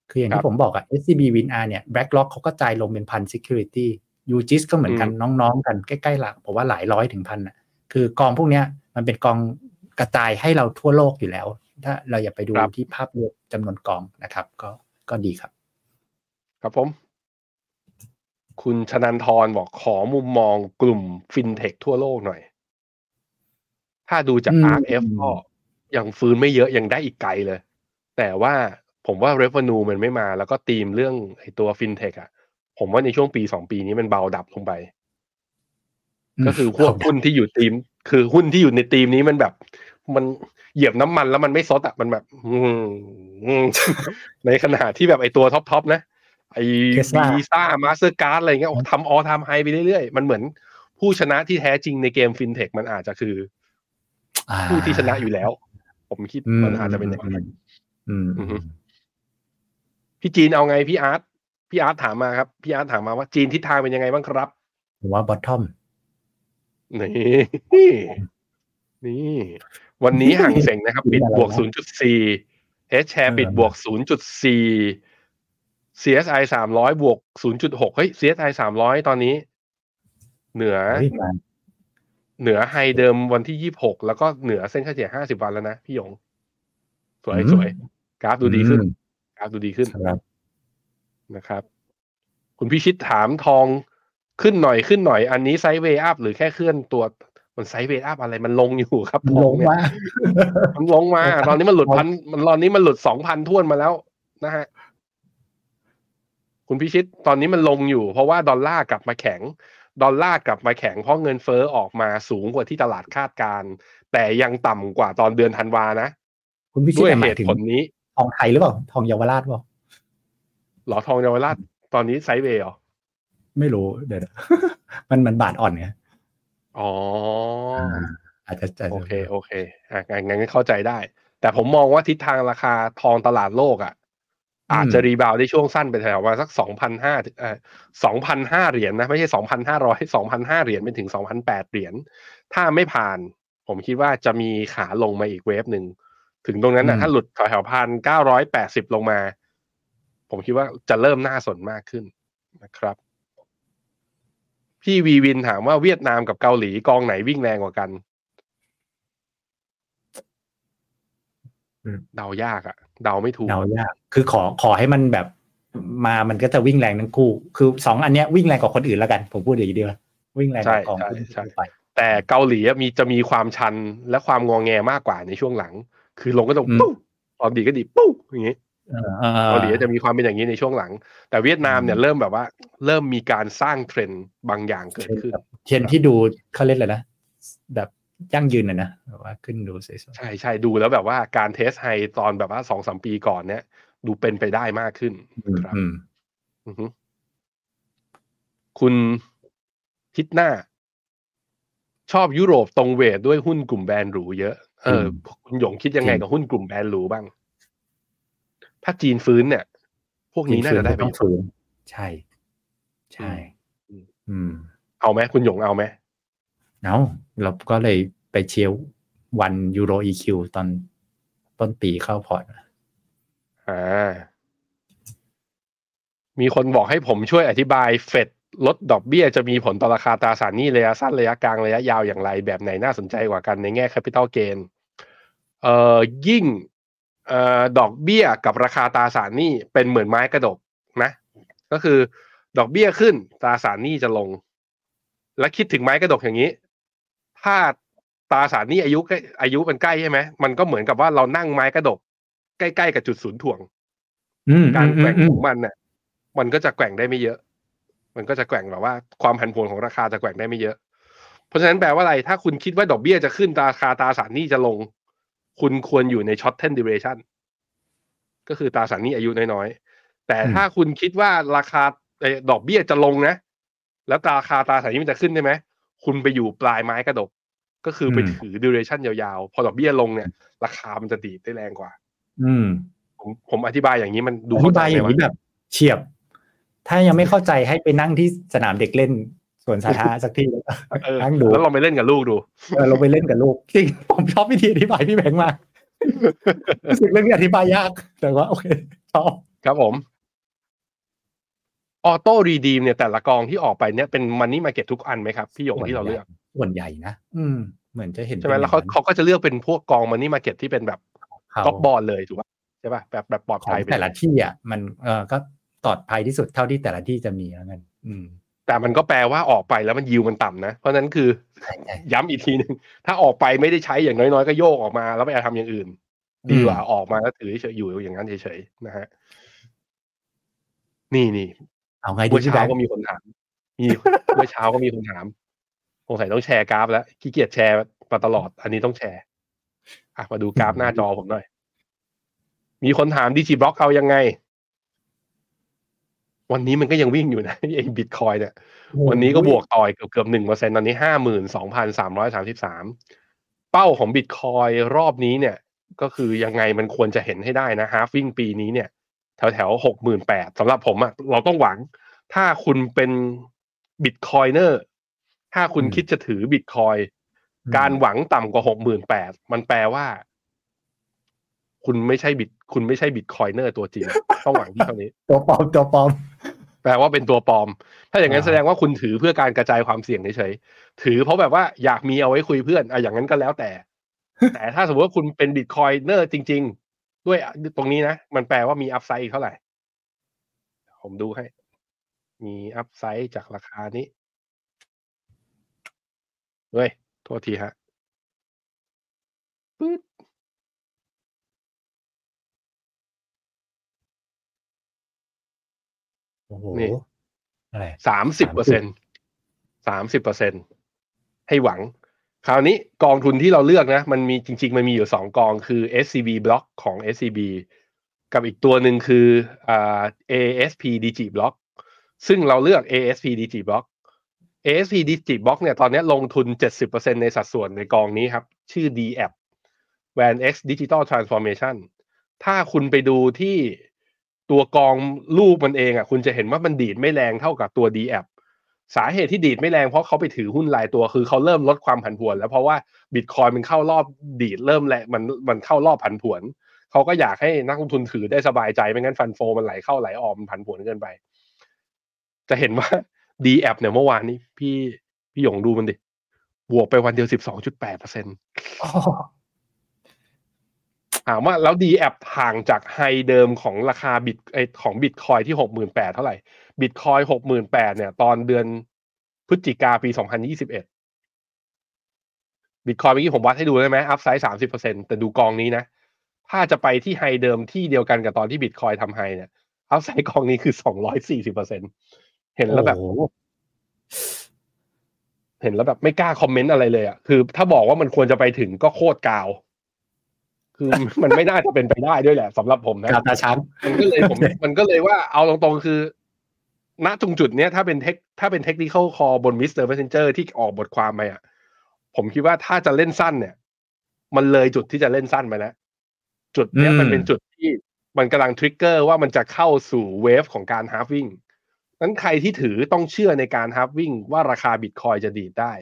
คืออย่างครัที่บผมบอกอะ SCB WinR เนี่ย BlackRock เขาก็จ่ายลงเป็นพัน security UGIS ก็เหมือนกันอืมน้องๆ กันใกล้ๆหลักผมว่าหลายร้อยถึงพันอะคือกองพวกเนี้ยมันเป็นกอง กระจายให้เราทั่วโลกอยู่แล้ว ถ้าเราอย่าไปดูที่ภาพรวมจำนวนกองนะครับ ก็ก็ดีครับ ครับผม คุณชนันทรบอกขอมุมมองกลุ่มฟินเทคทั่วโลกหน่อย ถ้าดูจากอืม RF ก็ยังฟื้นไม่เยอะ ยังได้อีกไกลเลย แต่ว่าผมว่า revenue มันไม่มา แล้วก็ธีมเรื่องไอ้ตัว fintech อะผมว่าในช่วงปีสองปีนี้มันเบาดับลงไป ก็คือพวกหุ้นที่อยู่ธีม คือหุ้นที่อยู่ในธีมนี้มันแบบ มันเหยียบน้ำมันแล้วมันไม่ซดอะมันแบบอืมอืมในขณะที่แบบไอ้ตัว top top นะ ไอ้ Tesla Visa Mastercard อะไรเงี้ยทำ all time high ไปเรื่อยๆ มันเหมือนผู้ชนะที่แท้จริงในเกมฟินเทคมันอาจจะคืออ่าผู้ที่ชนะอยู่แล้ว ผมคิดอืมมันอาจจะเป็นอย่างนั้นอืมอือฮึพี่จีนเอาไงพี่อาร์ตพี่อาร์ตถามมาครับ พี่อาร์ตถามมาว่าจีนทิศทางเป็นยังไงบ้างครับผมว่า bottom นี่นี่ วันนี้ฮั่งเส็งนะครับ ปิดบวก 0.4 H share ปิดบวก 0.4 CSI 300 บวก 0.6 เฮ้ย CSI 300 ตอนนี้ เหนือเฮ้ยมาเหนือ high เดิมวันที่ 26 แล้วก็เหนือเส้นค่าเฉลี่ย50 วันแล้วนะพี่หยง สวยสวยกราฟดูดีขึ้น กราฟดูดีขึ้นครับนะครับ คุณพิชิตถามทองขึ้นหน่อยขึ้นหน่อย อันนี้ sideway up หรือแค่เคลื่อนตัว มัน sideway up อะไรมันลงอยู่ครับมันทลองงเนี่ยมามันลงมา ตอนนี้มันหลุดพันมันตอนนี้มันหลุดสองพันท่วนมาแล้วนะฮะคุณพิชิตตอนนี้มันลงอยู่ เพราะว่าดอลลาร์กลับมาแข็ง ดอลลาร์กลับมาแข็งเพราะเงินเฟ้อออกมาสูงกว่าที่ตลาดคาดการณ์แต่ยังต่ำกว่าตอนเดือนธันวานะคุณพิชิตด้วยหเหมายตุถึงผลนี้ ทองไทยหรือเปล่า ทองเยาวราชเปล่าหรอทองเยาวราชตอนนี้ sideway เหรอ ไม่รู้เดี๋ยวนะมันมันบาทอ่อนไง อ๋อาอาจจะจะโอเคโอเคอะงั้นงั้นเข้าใจได้ แต่ผมมองว่าทิศทางราคาทองตลาดโลกอะ อาจจะ rebound ได้ช่วงสั้นไปแถวประมาณสักสองพันห้าเอ่อสองพันห้าเหรียญนะ ไม่ใช่สองพันห้าร้อยสองพันห้าเหรียญไปถึงสองพันแปดเหรียญถ้าไม่ผ่าน ผมคิดว่าจะมีขาลงมาอีกเวฟหนึ่งถึงตรงนั้นนะถ้าหลุดแถวพันเก้าร้อยแปดสิบลงมา ผมคิดว่าจะเริ่มน่าสนมากขึ้นนะครับ พี่วีวินถามว่าเวียดนามกับเกาหลีกองไหนวิ่งแรงกว่ากันเดายากอะเดาไม่ถูกเดายาก คือขอขอให้มันแบบมามันก็จะวิ่งแรงทั้งคู่ คือสองอันเนี้ยวิ่งแรงกว่าคนอื่นแล้วกัน ผมพูดอย่างนี้ดีกว่าวิ่งแรงกว่ากองใช่หุ้นใช่ทั่วไปแต่เกาหลีอะมีจะมีความชันและความงองแงมากกว่าในช่วงหลัง คือลงก็ต้องปุ๊บตอนดีก็ดีปุ๊บอย่างนี้ เออเออเกาหลีจะมีความเป็นอย่างนี้ในช่วงหลัง แต่เวียดนามเนี่ยเริ่มแบบว่า เริ่มมีการสร้างเทรนด์บางอย่างเกิดขึ้นเทรนด์ที่ดูเขาเรียกอะไรนะแบบยั่งยืนนะนะแบบว่าขึ้นดูสวยใช่ใช่ดูแล้วแบบว่าการ test high ตอนแบบว่าสองสามปีก่อนเนี่ย ดูเป็นไปได้มากขึ้นๆอืมครับอืมอือฮึคุณทิศหน้า ชอบยุโรปตรงเวทด้วยหุ้นกลุ่มแบรนด์หรูเยอะเออคุณหยงคิดยังไงกับหุ้นกลุ่มแบรนด์หรูบ้าง ถ้าจีนฟื้นเนี่ย พวกนี้น่าจะได้ไปต้องฝืนใช่ ใช่อืมอืม เอาไหมคุณหยงเอาไหมเอาเราก็เลยไปเชียร์ONE-EUROEQ ตอนต้นปีเข้าพอร์ตอ่ามีคนบอกให้ผมช่วยอธิบายเฟดลดดอกเบี้ยจะมีผลต่อราคาตราสารหนี้ระยะสั้นระยะกลางระยะยาวอย่างไร แบบไหนน่าสนใจกว่ากันในแง่ capital gain เอ่อยิ่งเอ่อดอกเบี้ยกับราคาตราสารหนี้เป็นเหมือนไม้กระดกนะ ก็คือดอกเบี้ยขึ้นตราสารหนี้จะลง และคิดถึงไม้กระดกอย่างนี้ ถ้าตราสารหนี้อายุใกล้อายุมันใกล้ใช่ไหมมันก็เหมือนกับว่าเรานั่งไม้กระดก ใกล้ๆกับจุดศูนย์ถ่วงอืมการอืมแกว่งอืขมองมันเนี่ยมันก็จะแกว่งได้ไม่เยอะ มันก็จะแกว่งแบบว่า ความผันผวนของราคาจะแกว่งได้ไม่เยอะ เพราะฉะนั้นแปลว่าอะไร ถ้าคุณคิดว่าดอกเบี้ยจะขึ้นราคาตราสารหนี้จะลง คุณควรอยู่ใน short term duration ก็คือตราสารหนี้อายุน้อยๆ แต่ถ้าคุณคิดว่าราคาเอ่อดอกเบี้ยจะลงนะ แล้วราคาตราสารหนี้มันจะขึ้นใช่ไหม คุณไปอยู่ปลายไม้กระดก ก็คือไปถือดิเรชันยาวๆ พอดอกเบี้ยลงเนี่ย ราคามันจะดีดได้แรงกว่า อืม ผมผมอธิบายอย่างนี้มันดูอเข้าธิใจบายไหอมย่างวะนี้แบบ เฉียบ ถ้ายังไม่เข้าใจให้ไปนั่งที่สนามเด็กเล่น สวนสาธารณะสักที่แล้วก็เออนั่งดูแล้วลองไปเล่นกับลูกดูเออเราไปเล่นกับลูกจริงผมชอบวิธีอธิบายพี่แบงค์มากรู้สึกเรื่องนี้อธิบายยาก แต่ว่าโอเคชอบครับผม auto redeem เนี่ยแต่ละกองที่ออกไปเนี่ยเป็น money market ทุกอันไหมครับ พี่หยงที่เราเลือกส่วนใหญ่นะอืม เหมือนจะเห็นใช่ไหมแล้วเขาเขาก็จะเลือกเป็นพวกกอง money market ที่เป็นแบบเขา gov bond เลยถูกป่ะใช่ป่ะแบบแบบปลอดของภัยไปแต่ละที่อะมันเออก็ปลอดภัยที่สุดเท่าที่แต่ละที่จะมีแล้วกันอืม แต่มันก็แปลว่าออกไปแล้วมันยิวมันต่ำนะ เพราะฉะนั้นคือใช่ใช่ย้ำอีกทีหนึ่งถ้าออกไปไม่ได้ใช้อย่างน้อยๆ ก็โยกออกมา แล้วไปทำอย่างอื่น ดีกว่าออกมาแล้วถือเฉยอยู่อย่างนั้นเฉยๆนะฮะนี่นี่เอาไงดีเมื่อพี่แบเช้างค์ก็มีคนถามมีเมื่อเช้าก็มีคนถามสงสัยต้องแชร์กราฟแล้วขี้เกียจแชร์มาตลอด อันนี้ต้องแชร์อะมาดูกราฟหน้าจอผมหน่อย มีคนถามดิจิบล็อกเอายังไง วันนี้มันก็ยังวิ่งอยู่นะไอ้บิตคอยเนี่ยวันนี้ก็บวกต่อยเกือบเกือบหนึ่งเปอร์เซ็นตอนนี้ห้าหมื่นสองพันสามร้อยสามสิบสามเป้าของบิตคอยรอบนี้เนี่ย ก็คือยังไงมันควรจะเห็นให้ได้นะ halving ปีนี้เนี่ย แถวแถวหกหมื่นแปดสำหรับผมอะเราต้องหวัง ถ้าคุณเป็น Bitcoiner ถ้าคุณคิดจะถือบิตคอยการหวังต่ำกว่าหกหมื่นแปดมันแปลว่า คุณไม่ใช่บิต คุณไม่ใช่ Bitcoiner ตัวจริงต้องหวังที่เท่านี้ ตัวปลอมตัวปลอม แปลว่าเป็นตัวปลอม ถ้าอย่างนั้นอ่าแสดงว่าคุณถือเพื่อการกระจายความเสี่ยงเฉยๆถือเพราะแบบว่าอยากมีเอาไว้คุยเพื่อนอะอย่างนั้นก็แล้วแต่ แต่ถ้าสมมติว่าคุณเป็น Bitcoiner จริง ๆ ด้วยตรงนี้นะ มันแปลว่ามี upside อีกเท่าไหร่ ผมดูให้ มี upside จากราคานี้เฮ้ยโทษทีฮะปึ๊ด โอ้โหนี่อะไรสามสิบเปอร์เซ็นสามสิบเปอร์เซ็นให้หวัง คราวนี้กองทุนที่เราเลือกนะ มันมีจริง ๆ มันมีอยู่สองกองคือ SCB Block ของ SCB กับอีกตัวหนึ่งคืออ่า ASP Digi Block ซึ่งเราเลือก ASP Digi Block ASP Digi Block เนี่ยตอนนี้ลงทุน 70%ในสัดส่วนในกองนี้ครับ ชื่อ DApp Van X Digital Transformation ถ้าคุณไปดูที่ ตัวกองรูปมันเองอะคุณจะเห็นว่ามันดีดไม่แรงเท่ากับตัว DApp สาเหตุที่ดีดไม่แรงเพราะเขาไปถือหุ้นรายตัวคือเขาเริ่มลดความผันผวน แล้วเพราะว่าบิตคอยมันเข้ารอบดีดเริ่มแรงมันมันเข้ารอบผันผวนเขาก็อยากให้นักลงทุนถือได้สบายใจไม่งั้นฟันโฟมันไหลเข้าไหลออกมันผันผวนเกินไป จะเห็นว่า DAPP เนี่ยเมื่อวานนี้ พี่พี่หยงดูมันดีดบวกไปวันเดียวสิบสองจุดแปดเปอร์เซ็นอ๋อ ถามว่าแล้ว DAPP ห่างจาก high เดิมของราคาบิตไอของบิตคอยที่หกหมื่นแปดเท่าไหร่บิตคอยหกหมื่นแปดเนี่ย ตอนเดือนพฤศจิกาปีสองพันยี่สิบเอ็ดบิตคอยเมื่อกี้ผมวัดให้ดูได้ไหม upside สามสิบเปอร์เซ็นแต่ดูกองนี้นะ ถ้าจะไปที่ high เดิมที่เดียวกันกับตอนที่บิตคอยทำ high เนี่ยupside กองนี้คือสองร้อยสี่สิบเปอร์เซ็นเห็นแล้วแบบโอ้โหเห็นแล้วแบบไม่กล้าคอมเมนต์อะไรเลยอะคือ ถ้าบอกว่ามันควรจะไปถึงก็โคตรกาว คือมันไม่น่าจะเป็นไปได้ด้วยแหละสำหรับผมนะกาวตาช้างมันก็เลยผมมันก็เลยว่าเอาตรงๆคือ ณตรงจุดเนี้ยถ้าเป็นเทคถ้าเป็นเทคนิคคอบนมิสเตอร์ s ม e เ g นเจอร์ที่ออกบทความไปอะผมคิดว่าถ้าจะเล่นสั้นเนี่ย มันเลยจุดที่จะเล่นสั้นไปแล้วจุดเนี้ยอืมมันเป็นจุดที่มันกำลัง trigger ว่ามันจะเข้าสู่ wave ของการ halving นั้นใครที่ถือต้องเชื่อในการ halving ว่าราคาบิตคอยจะดีดได้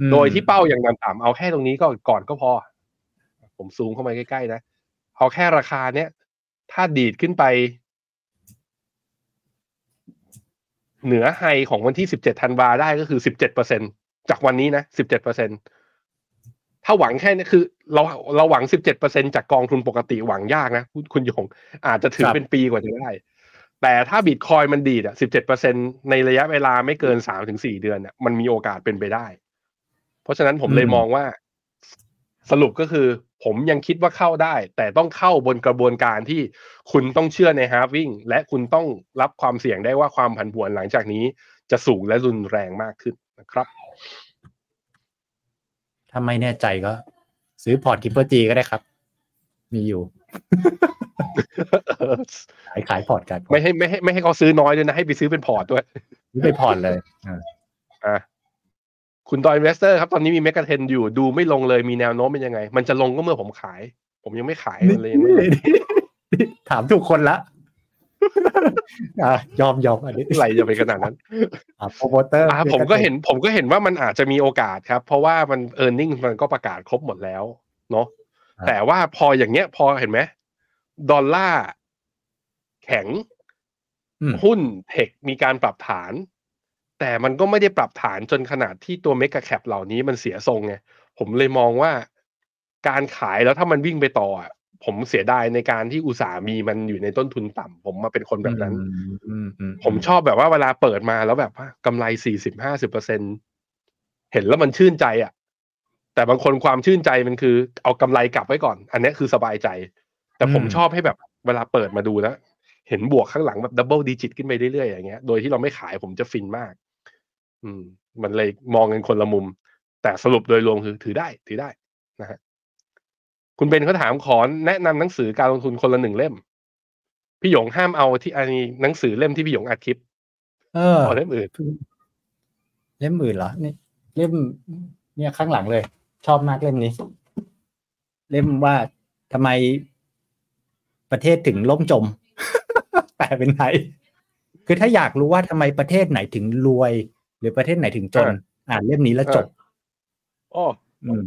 อืมโดยที่เป้าอย่างต่ำๆเอาแค่ตรงนี้ก็ก่อนก็พอ ผมซูมเข้ามาใกล้ๆนะเอาแค่ราคาเนี้ยถ้าดีดขึ้นไป เหนือ high ของวันที่17ธันวาได้ก็คือ17%จากวันนี้นะ17%ถ้าหวังแค่นี้คือ เราเราหวัง17%จากกองทุนปกติหวังยากนะคุณคุณหยงอาจจะถือเป็นปีกว่าจะได้แต่ถ้าบิตคอยมันดีดอะ17%ในระยะเวลาไม่เกิน3-4เดือนเนี่ยมันมีโอกาสเป็นไปได้ เพราะฉะนั้นผมเลยอืมมองว่า สรุปก็คือ ผมยังคิดว่าเข้าได้ แต่ต้องเข้าบนกระบวนการที่คุณต้องเชื่อในฮาร์วิ่งและคุณต้องรับความเสี่ยงได้ว่าความผันผวนหลังจากนี้จะสูงและรุนแรงมากขึ้นนะครับ ถ้าไม่แน่ใจก็ ซื้อพอร์ตคิปเปอร์จีก็ได้ครับ มีอยู่ขายขายพอร์ตกัน ไม่ให้ไม่ให้ไม่ให้เขาซื้อน้อยด้วยนะ ให้ไปซื้อเป็นพอร์ตด้วยซื้อไปพอร์ตเลยอ่าอะ คุณดอยอินเวสเตอร์ครับตอนนี้มี MEGA10อยู่ดูไม่ลงเลยมีแนวโน้มเป็นยังไง มันจะลงก็เมื่อผมขาย ผมยังไม่ขายมันเลยยังไม่ลงถามทุกคนละอะยอมยอมอันนี้อะไรจะไปขนาดนั้นอะโปรโมเตอร์อ่าผมก็เห็น ผมก็เห็นว่ามันอาจจะมีโอกาสครับ เพราะว่ามัน earnings มันก็ประกาศครบหมดแล้ว เนาะแต่ว่าพออย่างเงี้ย พอเห็นไหมดอลลาร์แข็งอืมหุ้น tech มีการปรับฐาน แต่มันก็ไม่ได้ปรับฐานจนขนาดที่ตัว mega cap เหล่านี้มันเสียทรงไงผมเลยมองว่าการขายแล้วถ้ามันวิ่งไปต่ออะผมเสียดายในการที่อุตสาห์มีมันอยู่ในต้นทุนต่ำผมมาเป็นคนแบบนั้นอืมอืมผมชอบแบบว่าเวลาเปิดมาแล้วแบบว่ากำไรสี่สิบห้าสิบเปอร์เซ็นเห็นแล้วมันชื่นใจอะ แต่บางคนความชื่นใจมันคือ เอากำไรกลับไว้ก่อน อันนี้คือสบายใจ แต่ผมอืมชอบให้แบบเวลาเปิดมาดูแล้วเห็นบวกข้างหลังแบบ double digit ขึ้นไปเรื่อยๆอย่างเงี้ยโดยที่เราไม่ขายผมจะฟินมาก อืม มันเลยมองกันคนละมุม แต่สรุปโดยรวมคือถือได้ ถือได้นะฮะคุณเบนเขาถามขอแนะนำหนังสือการลงทุนคนละหนึ่งเล่ม พี่หยงห้ามเอาที่อันนี้หนังสือเล่มที่พี่หยงอัดคลิป เออขอเล่มอื่น เล่มอื่นเหรอนี่เล่มเนี่ยข้างหลังเลย ชอบมากเล่มนี้ เล่มว่าทำไมประเทศถึงล่มจมแปลเป็นไทยคือถ้าอยากรู้ว่าทำไมประเทศไหนถึงรวยห รือประเทศไหนถึงจน อ่าอ่านเล่มนี้แล้วจบอ้ออืม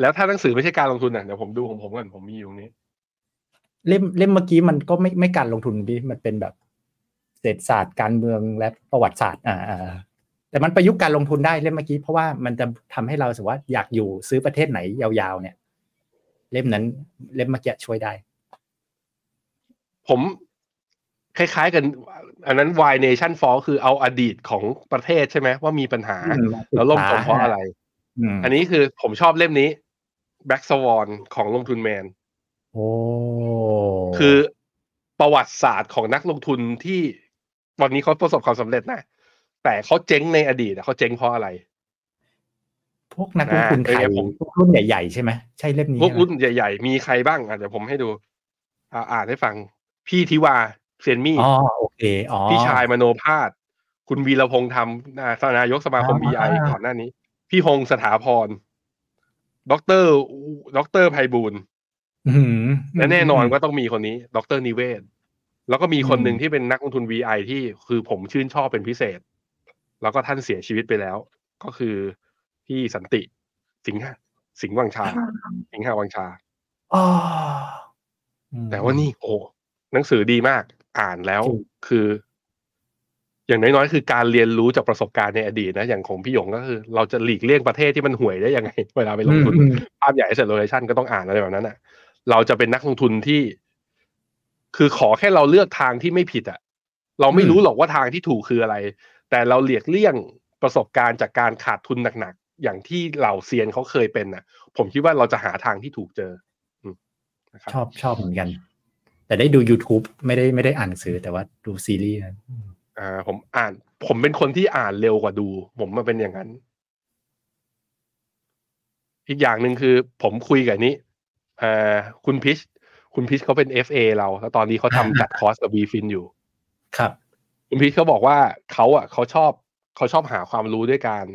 แล้วถ้าหนังสือไม่ใช่การลงทุนอะเดี๋ยวผมดูของผมก่อนผมมีอยู่ตรงนี้ เล่มเล่มเมื่อกี้มันก็ไม่ไม่การลงทุนพี่มันเป็นแบบ เศรษฐศาสตร์การเมืองและประวัติศาสตร์ อ่าอ่าแต่มันประยุกต์การลงทุนได้เล่มเมื่อกี้เพราะว่ามันจะทำให้เรารู้สึกว่าอยากอยู่ซื้อประเทศไหนยาวๆเนี่ย เล่มนั้น เล่มเมื่อกี้ช่วยได้ ผม คล้ายๆกัน อันนั้น Why Nation Fall คือเอาอดีตของประเทศใช่ไหมว่ามีปัญหาอืมแล้วล่มจมเพราะอะไรอืมอันนี้คือผมชอบเล่มนี้ Black Swan ของลงทุนแมนโอ้คือประวัติศาสตร์ของนักลงทุนที่วันนี้เขาประสบความสำเร็จนะ แต่เขาเจ๊งในอดีตอะเขาเจ๊งเพราะอะไรพวกนักลงทุนไทยอ่าเป็นไงผมพวกรุ่นใหญ่ๆใช่ไหมใช่เล่มนี้พวกใช่ไหมรุ่นใหญ่ๆ มีใครบ้างอะเดี๋ยวผมให้ดู อ่าอ่านให้ฟัง พี่ทิวา เซียนมี่อ๋อโอเคอ๋อพี่ชายมโนพาสคุณวีรพงษ์ธรรมนายกสมาคมอ่า VI ก่อนหน้านี้ พี่ฮงสถาพรด็อกเตอร์ด็อกเตอร์ไพบูลย์อื้อหือและแน่นอนว่าต้องมีคนนี้ดรนิเวศ แล้วก็มีคนอืมหนึ่งที่เป็นนักลงทุน VI ที่คือผมชื่นชอบเป็นพิเศษ แล้วก็ท่านเสียชีวิตไปแล้ว ก็คือพี่สันติ สิงห์สิงห์วังชา สิงหาวังชาอ๋ออืมแต่ว่านี่โอ้หนังสือดีมาก อ่านแล้วจริงคือ อย่างน้อยๆคือการเรียนรู้จากประสบการณ์ในอดีตนะอย่างของพี่หยงก็คือ เราจะหลีกเลี่ยงประเทศที่มันห่วยได้ยังไง เวลาไปลงทุนอืมภาพใหญ่ asset allocation ก็ต้องอ่านอะไรแบบนั้นอะ เราจะเป็นนักลงทุนที่ คือขอแค่เราเลือกทางที่ไม่ผิดอะ เราไม่อืมรู้หรอกว่าทางที่ถูกคืออะไร แต่เราเลียกเลี่ยงประสบการณ์จากการขาดทุนหนักๆอย่างที่เหล่าเซียนเขาเคยเป็นน่ะ ผมคิดว่าเราจะหาทางที่ถูกเจออืมนะครับชอบชอบเหมือนกัน แต่ได้ดู YouTube ไม่ได้ไม่ได้อ่านหนังสือแต่ว่าดูซีรีส์นะอืมอ่าผมอ่าน ผมเป็นคนที่อ่านเร็วกว่าดู ผมมาเป็นอย่างนั้น อีกอย่างหนึ่งคือ ผมคุยกับนี้เอ่อคุณพิชคุณพิชเขาเป็น FA เรา แล้วตอนนี้เขาทำจัดคอร์สกับบีฟินอยู่ ครับ คุณพีทเขาบอกว่าเขาอะเขาชอบเขาชอบหาความรู้ด้วยการ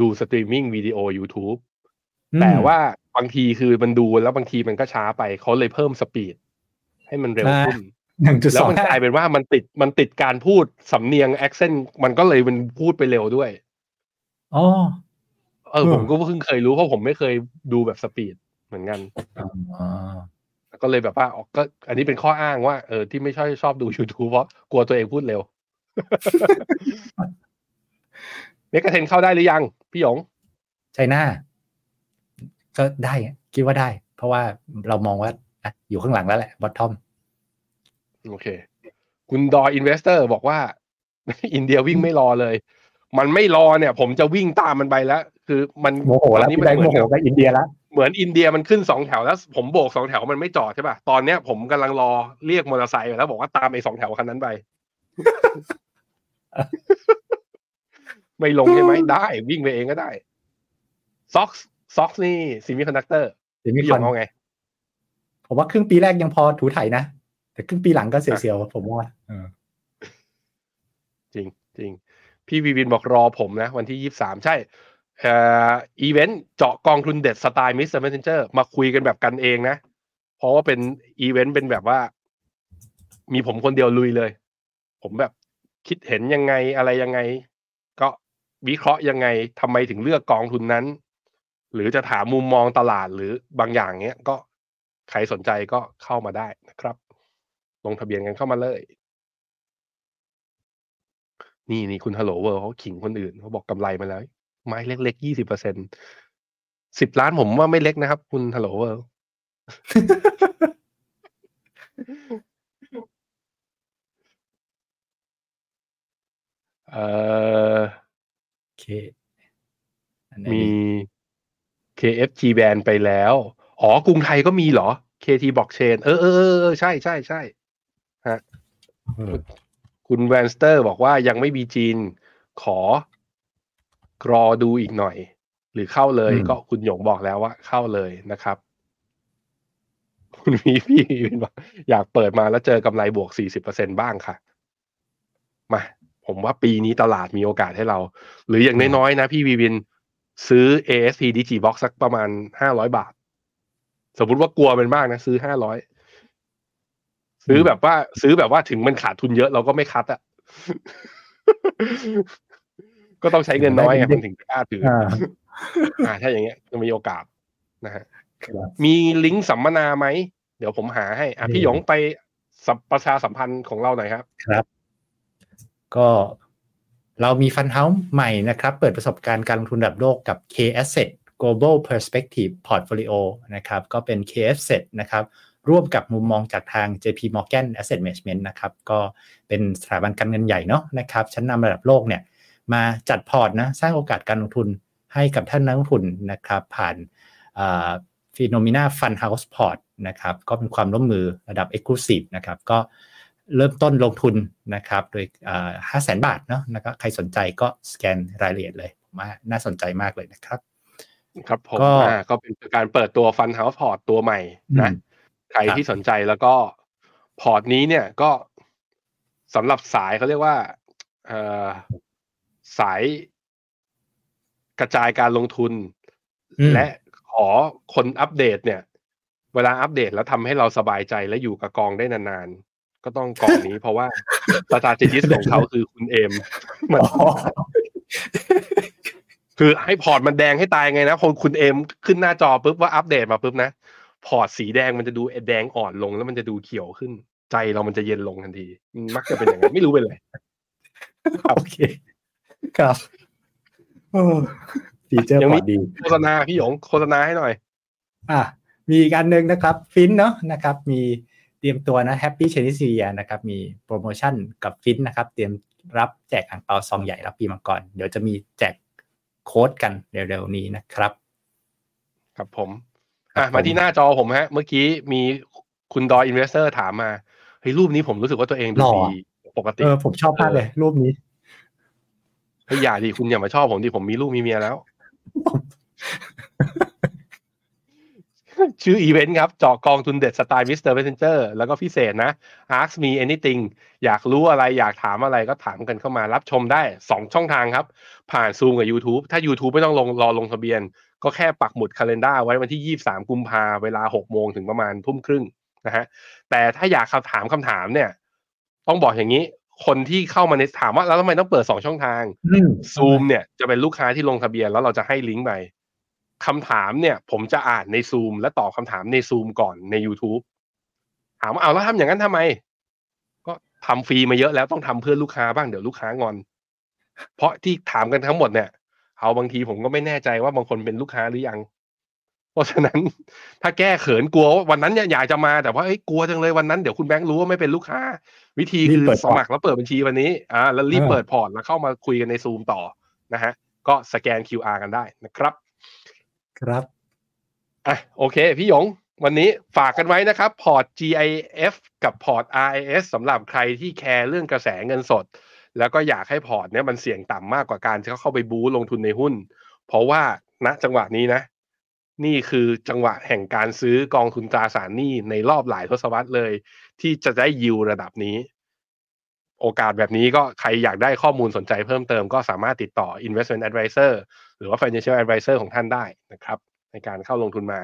ดูสตรีมมิ่งวิดีโอ YouTube อืมแต่ว่าบางทีคือมันดูแล้วบางทีมันก็ช้าไปเขาเลยเพิ่ม speed ให้มันเร็วขึ้นหนึ่งจุดสองแล้วมันกลายเป็นว่ามันติดมันติดการพูดสำเนียง accent มันก็เลยมันพูดไปเร็วด้วยอ๋อเออเออผมก็เพิ่งเคยรู้เพราะผมไม่เคยดูแบบ speed เหมือนกันอ๋อก็เลยแบบว่าอ๋อก็ อันนี้เป็นข้ออ้างว่าเออที่ไม่ชอบชอบดู YouTube เพราะกลัวตัวเองพูดเร็ว MEGA10เข้าได้หรือยัง พี่หยงใช่หน้า ก็ได้คิดว่าได้ เพราะว่าเรามองว่า อะอยู่ข้างหลังแล้วแหละ bottom โอเค คุณดอยอินเวสเตอร์บอกว่า อินเดียวิ่งไม่รอเลย มันไม่รอเนี่ย ผมจะวิ่งตามมันไปแล้ว คือมันโมโหแล้วตอนนี้พี่แบงค์ มันเหมือนโมโหกับอินเดียแล้วเหมือนอินเดียมันขึ้นสองแถวแล้ว ผมโบกสองแถวมันไม่จอดใช่ป่ะตอนเนี้ยผมกำลังรอเรียกมอเตอร์ไซค์อยู่แล้วบอกว่าตามไอ้สองแถวคันนั้นไป ไม่ลงใช่ไหมได้ วิ่งไปเองก็ได้ซ็อกซ็อกนี่ semiconductor เดี๋ยวมีพี่หคยนงเอาไง ผมว่าครึ่งปีแรกยังพอถูไถนะ แต่ครึ่งปีหลังก็เสียวๆผมว่าเออจริงจริงพี่วีวินบอกรอผมนะ วันที่ยี่สามใช่เอ่ออีเวนต์เจาะกองทุนเด็ดสไตล์ Mr. Messenger มาคุยกันแบบกันเองนะ เพราะว่าเป็นอีเวนต์เป็นแบบว่า มีผมคนเดียวลุยเลย ผมแบบคิดเห็นยังไงอะไรยังไง ก็วิเคราะห์ยังไงทำไมถึงเลือกกองทุนนั้น หรือจะถามมุมมองตลาดหรือบางอย่างเนี้ยก็ ใครสนใจก็เข้ามาได้นะครับ ลงทะเบียนกันเข้ามาเลย นี่นี่คุณ Hello World เขาขิงคนอื่นเขาบอกกำไรมาแล้ว ไม้เล็กๆยี่สิบเปอร์เซ็นต์สิบล้านผมว่าไม่เล็กนะครับ คุณ Hello World เอ่อโอเคอันไหนมีดี KFG Band ไปแล้ว อ๋อกรุงไทยก็มีเหรอ KT Blockchain เออเออเออเออใช่ใช่ใช่ฮะเออคุณแวนสเตอร์บอกว่ายังไม่มีจีนขอกรอดูอีกหน่อย หรือเข้าเลยก็คุณหยงบอกแล้วว่า เข้าเลยนะครับ คุณมีพี่บอกอยากเปิดมาแล้วเจอกำไรบวก 40%บ้างค่ะ มา ผมว่าปีนี้ตลาดมีโอกาสให้เรา หรืออย่างน้อยๆนะพี่วีวิน ซื้อ ASP Digibox สักประมาณ 500 บาท สมมุติว่ากลัวเป็นมากนะซื้อ500ซื้อแบบว่า ซื้อแบบว่าถึงมันขาดทุนเยอะเราก็ไม่คัดอะก็ต้องใช้เงินน้อยไงมันถึงจะกล้าถืออ่าอ่าถ้าอย่างเงี้ยจะมีโอกาสนะฮะครับมีลิงก์สัมมนาไหม เดี๋ยวผมหาให้ อะมีพี่หยงไปสัมประชาสัมพันธ์ของเราหน่อยครับ ครับ ก็เรามีฟันเฮาส์ใหม่นะครับ เปิดประสบการณ์การลงทุนระดับโลกกับ K Asset Global Perspective Portfolio นะครับก็เป็น K Asset นะครับร่วมกับมุมมองจากทาง JP Morgan Asset Management นะครับก็เป็นสถาบันการเงินใหญ่เนาะนะครับชั้นนำระดับโลกเนี่ยมาจัดพอร์ตนะสร้างโอกาสการลงทุนให้กับท่านนักลงทุนนะครับผ่าน FINNOMENA Fund House Port นะครับก็เป็นความร่วมมือระดับ Exclusive นะครับก็เริ่มต้นลงทุนนะครับโดยห้าแสนบาทเนาะนะครับใครสนใจก็สแกนรายละเอียดเลยผมว่าน่าสนใจมากเลยนะครับ ครับผมก็อ่าก็เป็นการเปิดตัว Fund House Port ตัวใหม่นะอืมใครครับที่สนใจแล้วก็พอร์ตนี้เนี่ยก็สำหรับสายเขาเรียกว่าเอ่อสายกระจายการลงทุนอืมและขอคนอัปเดตเนี่ย เวลาอัปเดตแล้วทำให้เราสบายใจและอยู่กับกองได้นานๆ ก็ต้องกองนี้เพราะว่า Strategist ของเขาคือคุณเอมมันอ๋อ คือให้พอร์ตมันแดงให้ตายไงนะคนคุณเอมขึ้นหน้าจอปุ๊บว่าอัปเดตมาปุ๊บนะ พอร์ตสีแดงมันจะดูแดงอ่อนลงแล้วมันจะดูเขียวขึ้น ใจเรามันจะเย็นลงทันที มันมักจะเป็นอย่างนั้นไม่รู้เป็นไรโอเค ครับโอ้ฟีเจอร์ยังพมีอร์ตดีโฆษณาพี่หยงโฆษณาให้หน่อย อะมีอีกอันหนึ่งนะครับ ฟินเนาะนะครับ มีเตรียมตัวนะแฮปปี้เชนิส e ียนะครับ มีโปรโมชั่นกับฟินนะครับ เตรียมรับแจกอ่างเปาซองใหญ่รับปีมังกร เดี๋ยวจะมีแจก โค้ดกันเร็วๆนี้นะครับ ครับผมครับอะมาผมที่หน้าจอผมฮะ เมื่อกี้มีคุณดอย Investor ถามมาเฮ้ยรูปนี้ผมรู้สึกว่าตัวเองดูหล่อดีปกติเออผมชอบมากเลย รูปนี้เฮ้ยอย่าดิคุณอย่ามาชอบผมดิผมมีลูกมีเมียแล้ว ชื่ออีเวนต์ครับเจาะกองทุนเด็ดสไตล์มิสเตอร์เ s นเจอร์แล้วก็พิเศษนะ Ask me anything อยากรู้อะไรอยากถามอะไรก็ถามกันเข้ามารับชมได้ 2 ช่องทางครับ ผ่าน Zoom กับ YouTube ถ้า YouTube ไม่ต้องลงรอลงทะเบียน ก็แค่ปักหมุดคาล endar ไว้วันที่ 23 กุมภาเวลา 6 โมงถึงประมาณทุ่มครึ่งนะฮะแต่ถ้าอยากคำถามคำถามเนี่ย ต้องบอกอย่างนี้คนที่เข้ามาในถามว่าแล้วทำไมต้องเปิด2ช่องทางอืมซูมเนี่ยจะเป็นลูกค้าที่ลงทะเบียนแล้วเราจะให้ลิงก์ไป คำถามเนี่ย ผมจะอ่านในซูมและตอบคำถามในซูมก่อนใน YouTube ถามว่าเอาแล้วทำอย่างนั้นทำไม ก็ทำฟรีมาเยอะแล้วต้องทำเพื่อลูกค้าบ้างเดี๋ยวลูกค้างอน เพราะที่ถามกันทั้งหมดเนี่ย เอาบางทีผมก็ไม่แน่ใจว่าบางคนเป็นลูกค้าหรือยัง เพราะฉะนั้นถ้าแก้เขินกลัวว่าวันนั้นเนี่ยอยากจะมาแต่ว่าเอ้ยกลัวจังเลยวันนั้นเดี๋ยวคุณแบงค์รู้ว่าไม่เป็นลูกค้า วิธีคือสมัครแล้วเปิดบัญชีวันนี้อ่าแล้วรีบเออเปิดพอร์ตแล้วเข้ามาคุยกันในซูมต่อนะฮะก็สแกน QR กันได้นะครับ ครับอะโอเค พี่หยง วันนี้ฝากกันไว้นะครับ พอร์ต GIF กับพอร์ต RIS สำหรับใครที่แคร์เรื่องกระแสเงินสด แล้วก็อยากให้พอร์ตเนี่ยมันเสี่ยงต่ำมากกว่าการที่เขาเข้าไปบู๊ลงทุนในหุ้น เพราะว่าณจังหวะนี้นะ นี่คือจังหวะแห่งการซื้อกองทุนตราสารหนี้ในรอบหลายทศวรรษเลย ที่จะได้ยิวระดับนี้ โอกาสแบบนี้ก็ใครอยากได้ข้อมูลสนใจเพิ่มเติมก็สามารถติดต่อ investment advisor หรือว่า financial advisor ของท่านได้นะครับ ในการเข้าลงทุนมา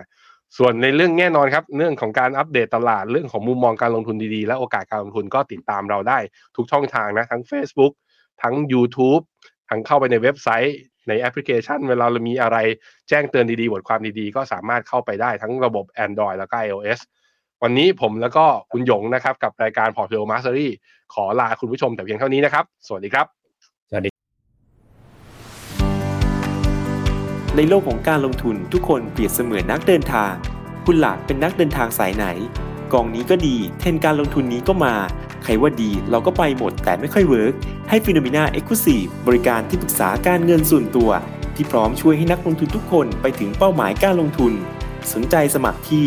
ส่วนในเรื่องแน่นอนครับ เรื่องของการอัปเดตตลาดเรื่องของมุมมองการลงทุนดีๆ และโอกาสการลงทุนก็ติดตามเราได้ทุกช่องทางนะ ทั้ง Facebook ทั้ง YouTube ทั้งเข้าไปในเว็บไซต์ในแอปพลิเคชัน เวลาเรามีอะไรแจ้งเตือนดีๆ บทความดีๆ ก็สามารถเข้าไปได้ทั้งระบบ Android แล้วก็ iOS วันนี้ผมแล้วก็คุณหยงนะครับ กับรายการ Portfolio Mastery ขอลาคุณผู้ชมแต่เพียงเท่านี้นะครับ สวัสดีครับในโลกของการลงทุนทุกคนเปรียบเสมือนนักเดินทาง คุณหลักเป็นนักเดินทางสายไหน กองนี้ก็ดี เทรนด์การลงทุนนี้ก็มา ใครว่าดีเราก็ไปหมดแต่ไม่ค่อยเวิร์กให้ FINNOMENA Exclusive บริการที่ปรึกษาการเงินส่วนตัว ที่พร้อมช่วยให้นักลงทุนทุกคนไปถึงเป้าหมายการลงทุน สนใจสมัครที่